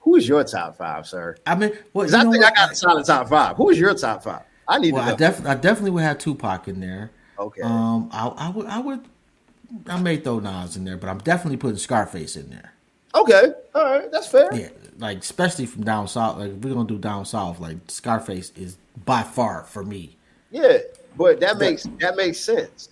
Who is your top five, sir? I mean, well, I think what? I got a solid top five. Who is your top five? I need Well, to I, know. def- I definitely would have Tupac in there. okay. Um, I, I would, I would, I may throw Nas in there, but I'm definitely putting Scarface in there. okay. All right. That's fair. Yeah, like especially from down south. Like if we're gonna do down south, like Scarface is by far for me. Yeah. But that makes that makes sense.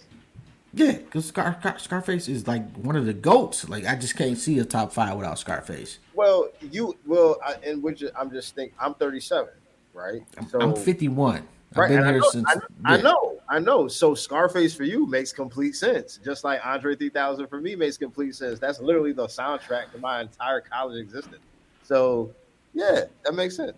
Yeah, because Scar- Scar- Scarface is like one of the goats. Like I just can't see a top five without Scarface. Well, you well, I, and which I'm just think I'm 37, right? So I'm 51. I've right, been and I know, since. I, I yeah. know, I know. So Scarface for you makes complete sense, just like Andre 3000 for me makes complete sense. That's literally the soundtrack to my entire college existence. So yeah, that makes sense.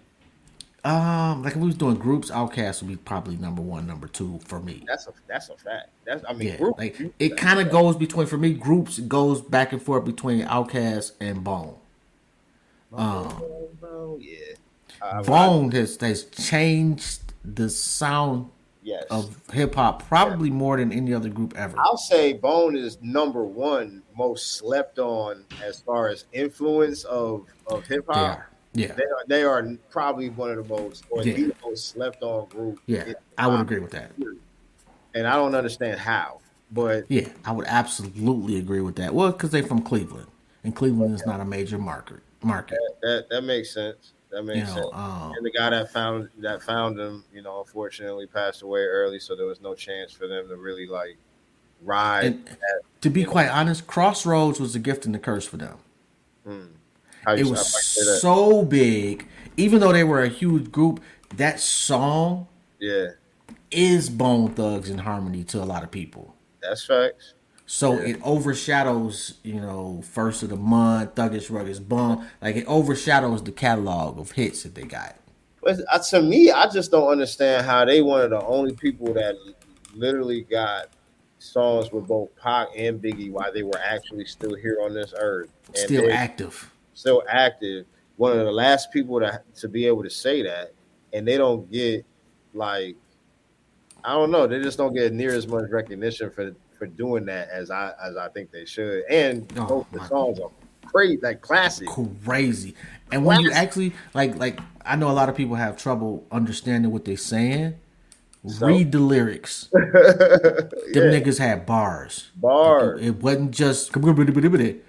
Um, like if we was doing groups, Outkast would be probably number one, number two for me. That's a that's a fact. That's I mean, Yeah, group, like you- it kind of goes between for me. Groups goes back and forth between Outkast and Bone. Oh, no, yeah. Uh, Bone has has changed the sound yes. of hip hop probably more than any other group ever. I'll say Bone is number one most slept on as far as influence of of hip hop. are. Yeah, They are, they are probably one of the most or Yeah. the most slept on group. yeah, I would agree with that. And I don't understand how, but Yeah, I would absolutely agree with that. Well, because they're from Cleveland, and Cleveland is not a major market. Market. that that makes sense. That makes You know, sense. um, and the guy that found that found him, you know, unfortunately passed away early, so there was no chance for them to really like ride. To be quite honest, Crossroads was a gift and a curse for them. How It was that. so big, even though they were a huge group. That song yeah, is Bone Thugs-n-Harmony to a lot of people. that's facts. So it overshadows, you know, first of the month, Thuggish Ruggish Bone. Like it overshadows the catalog of hits that they got. But uh, to me, I just don't understand how they one of the only people that literally got songs with both Pac and Biggie while they were actually still here on this earth and Still active. still active. One of the last people to to be able to say that, and they don't get like I don't know, they just don't get near as much recognition for for doing that as I as I think they should. And Oh, both the songs are great, like classic. Crazy. And when you actually like like I know a lot of people have trouble understanding what they're saying. So? Read the lyrics. (laughs) Them niggas had bars. Bars. It wasn't just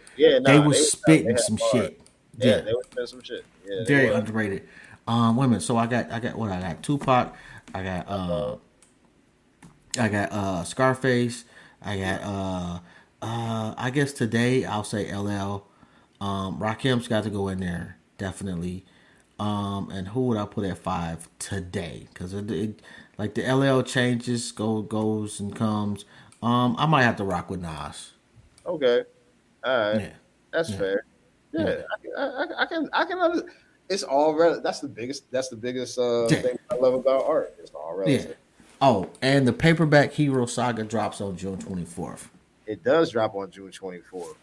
(laughs) Yeah, they nah, they spitting had some bars. shit. Yeah, Yeah. they were spitting some shit. Yeah, they very were. underrated. Um, minute. So I got, I got what I got. Tupac. I got, uh, I got uh Scarface. I got, uh, uh, I guess today I'll say LL. Um, Rakim's got to go in there definitely. Um, and who would I put at five today? Because it, it, like the LL changes, go goes and comes. Um, I might have to rock with Nas. Okay, all right, Yeah. that's Yeah. fair. Yeah, Yeah. I, can- I, I- can, I can. Under, it's all relative. That's the biggest. That's the biggest uh, (laughs) thing I love about art. It's all relative. Oh, and the paperback Hero Saga drops on June twenty fourth. It does drop on June 24th.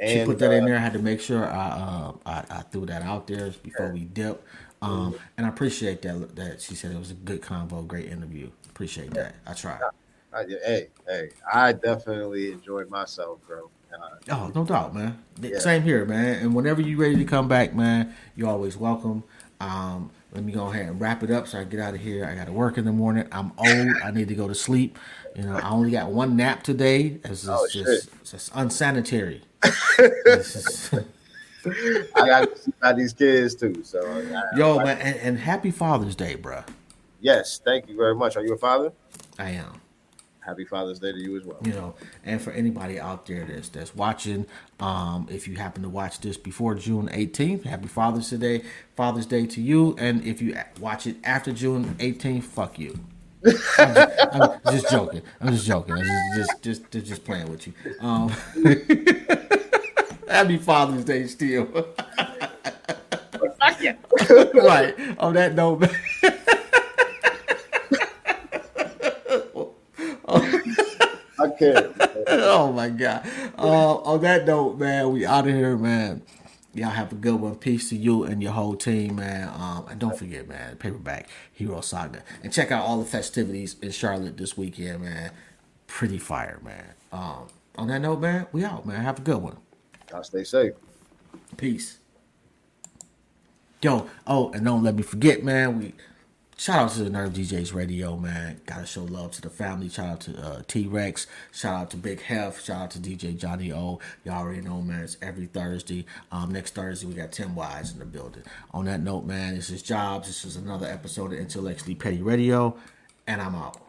She And put that in uh, there. I had to make sure I uh, I, I threw that out there before we dip. Um, and I appreciate that. That she said it was a good convo, great interview. Appreciate that. I tried. I, hey, hey, I definitely enjoyed myself, bro. Uh, Oh, no doubt, man. Yeah. Same here, man. And whenever you ready to come back, man, you're always welcome. Um, let me go ahead and wrap it up so I get out of here. I got to work in the morning. I'm old. I need to go to sleep. You know, I only got one nap today. It's just, Oh, just, it's just unsanitary. (laughs) It's just- (laughs) I got to see about these kids too. So, uh, yo, man, and, and happy Father's Day, bruh. yes, thank you very much. Are you a father? I am. Happy Father's Day to you as well. you know and for anybody out there that's that's watching um if you happen to watch this before june 18th happy father's day father's day to you. And if you watch it after june 18th fuck you. I'm just, I'm just joking. I'm just joking. I'm just just just, just playing with you. Um (laughs) happy father's day still. (laughs) Fuck you. right. On that note (laughs) man. (laughs) Oh my god. Uh, on that note, man, we out of here, man. Y'all have a good one. Peace to you and your whole team, man. Um, and don't forget, man, paperback Hero Saga, and check out all the festivities in Charlotte this weekend, man. Pretty fire, man. Um, on that note, man, we out, man. Have a good one. Y'all stay safe. Peace. Yo, oh, and don't let me forget, man. We shout out to the Nerve DJs Radio, man. Gotta show love to the family. Shout out to uh, T Rex. Shout out to Big Hef. Shout out to DJ Johnny O. Y'all already know, man. It's every Thursday. Um, next Thursday we got Tim Wise in the building. On that note, man, this is Jobs. This is another episode of Intellectually Petty Radio, and I'm out.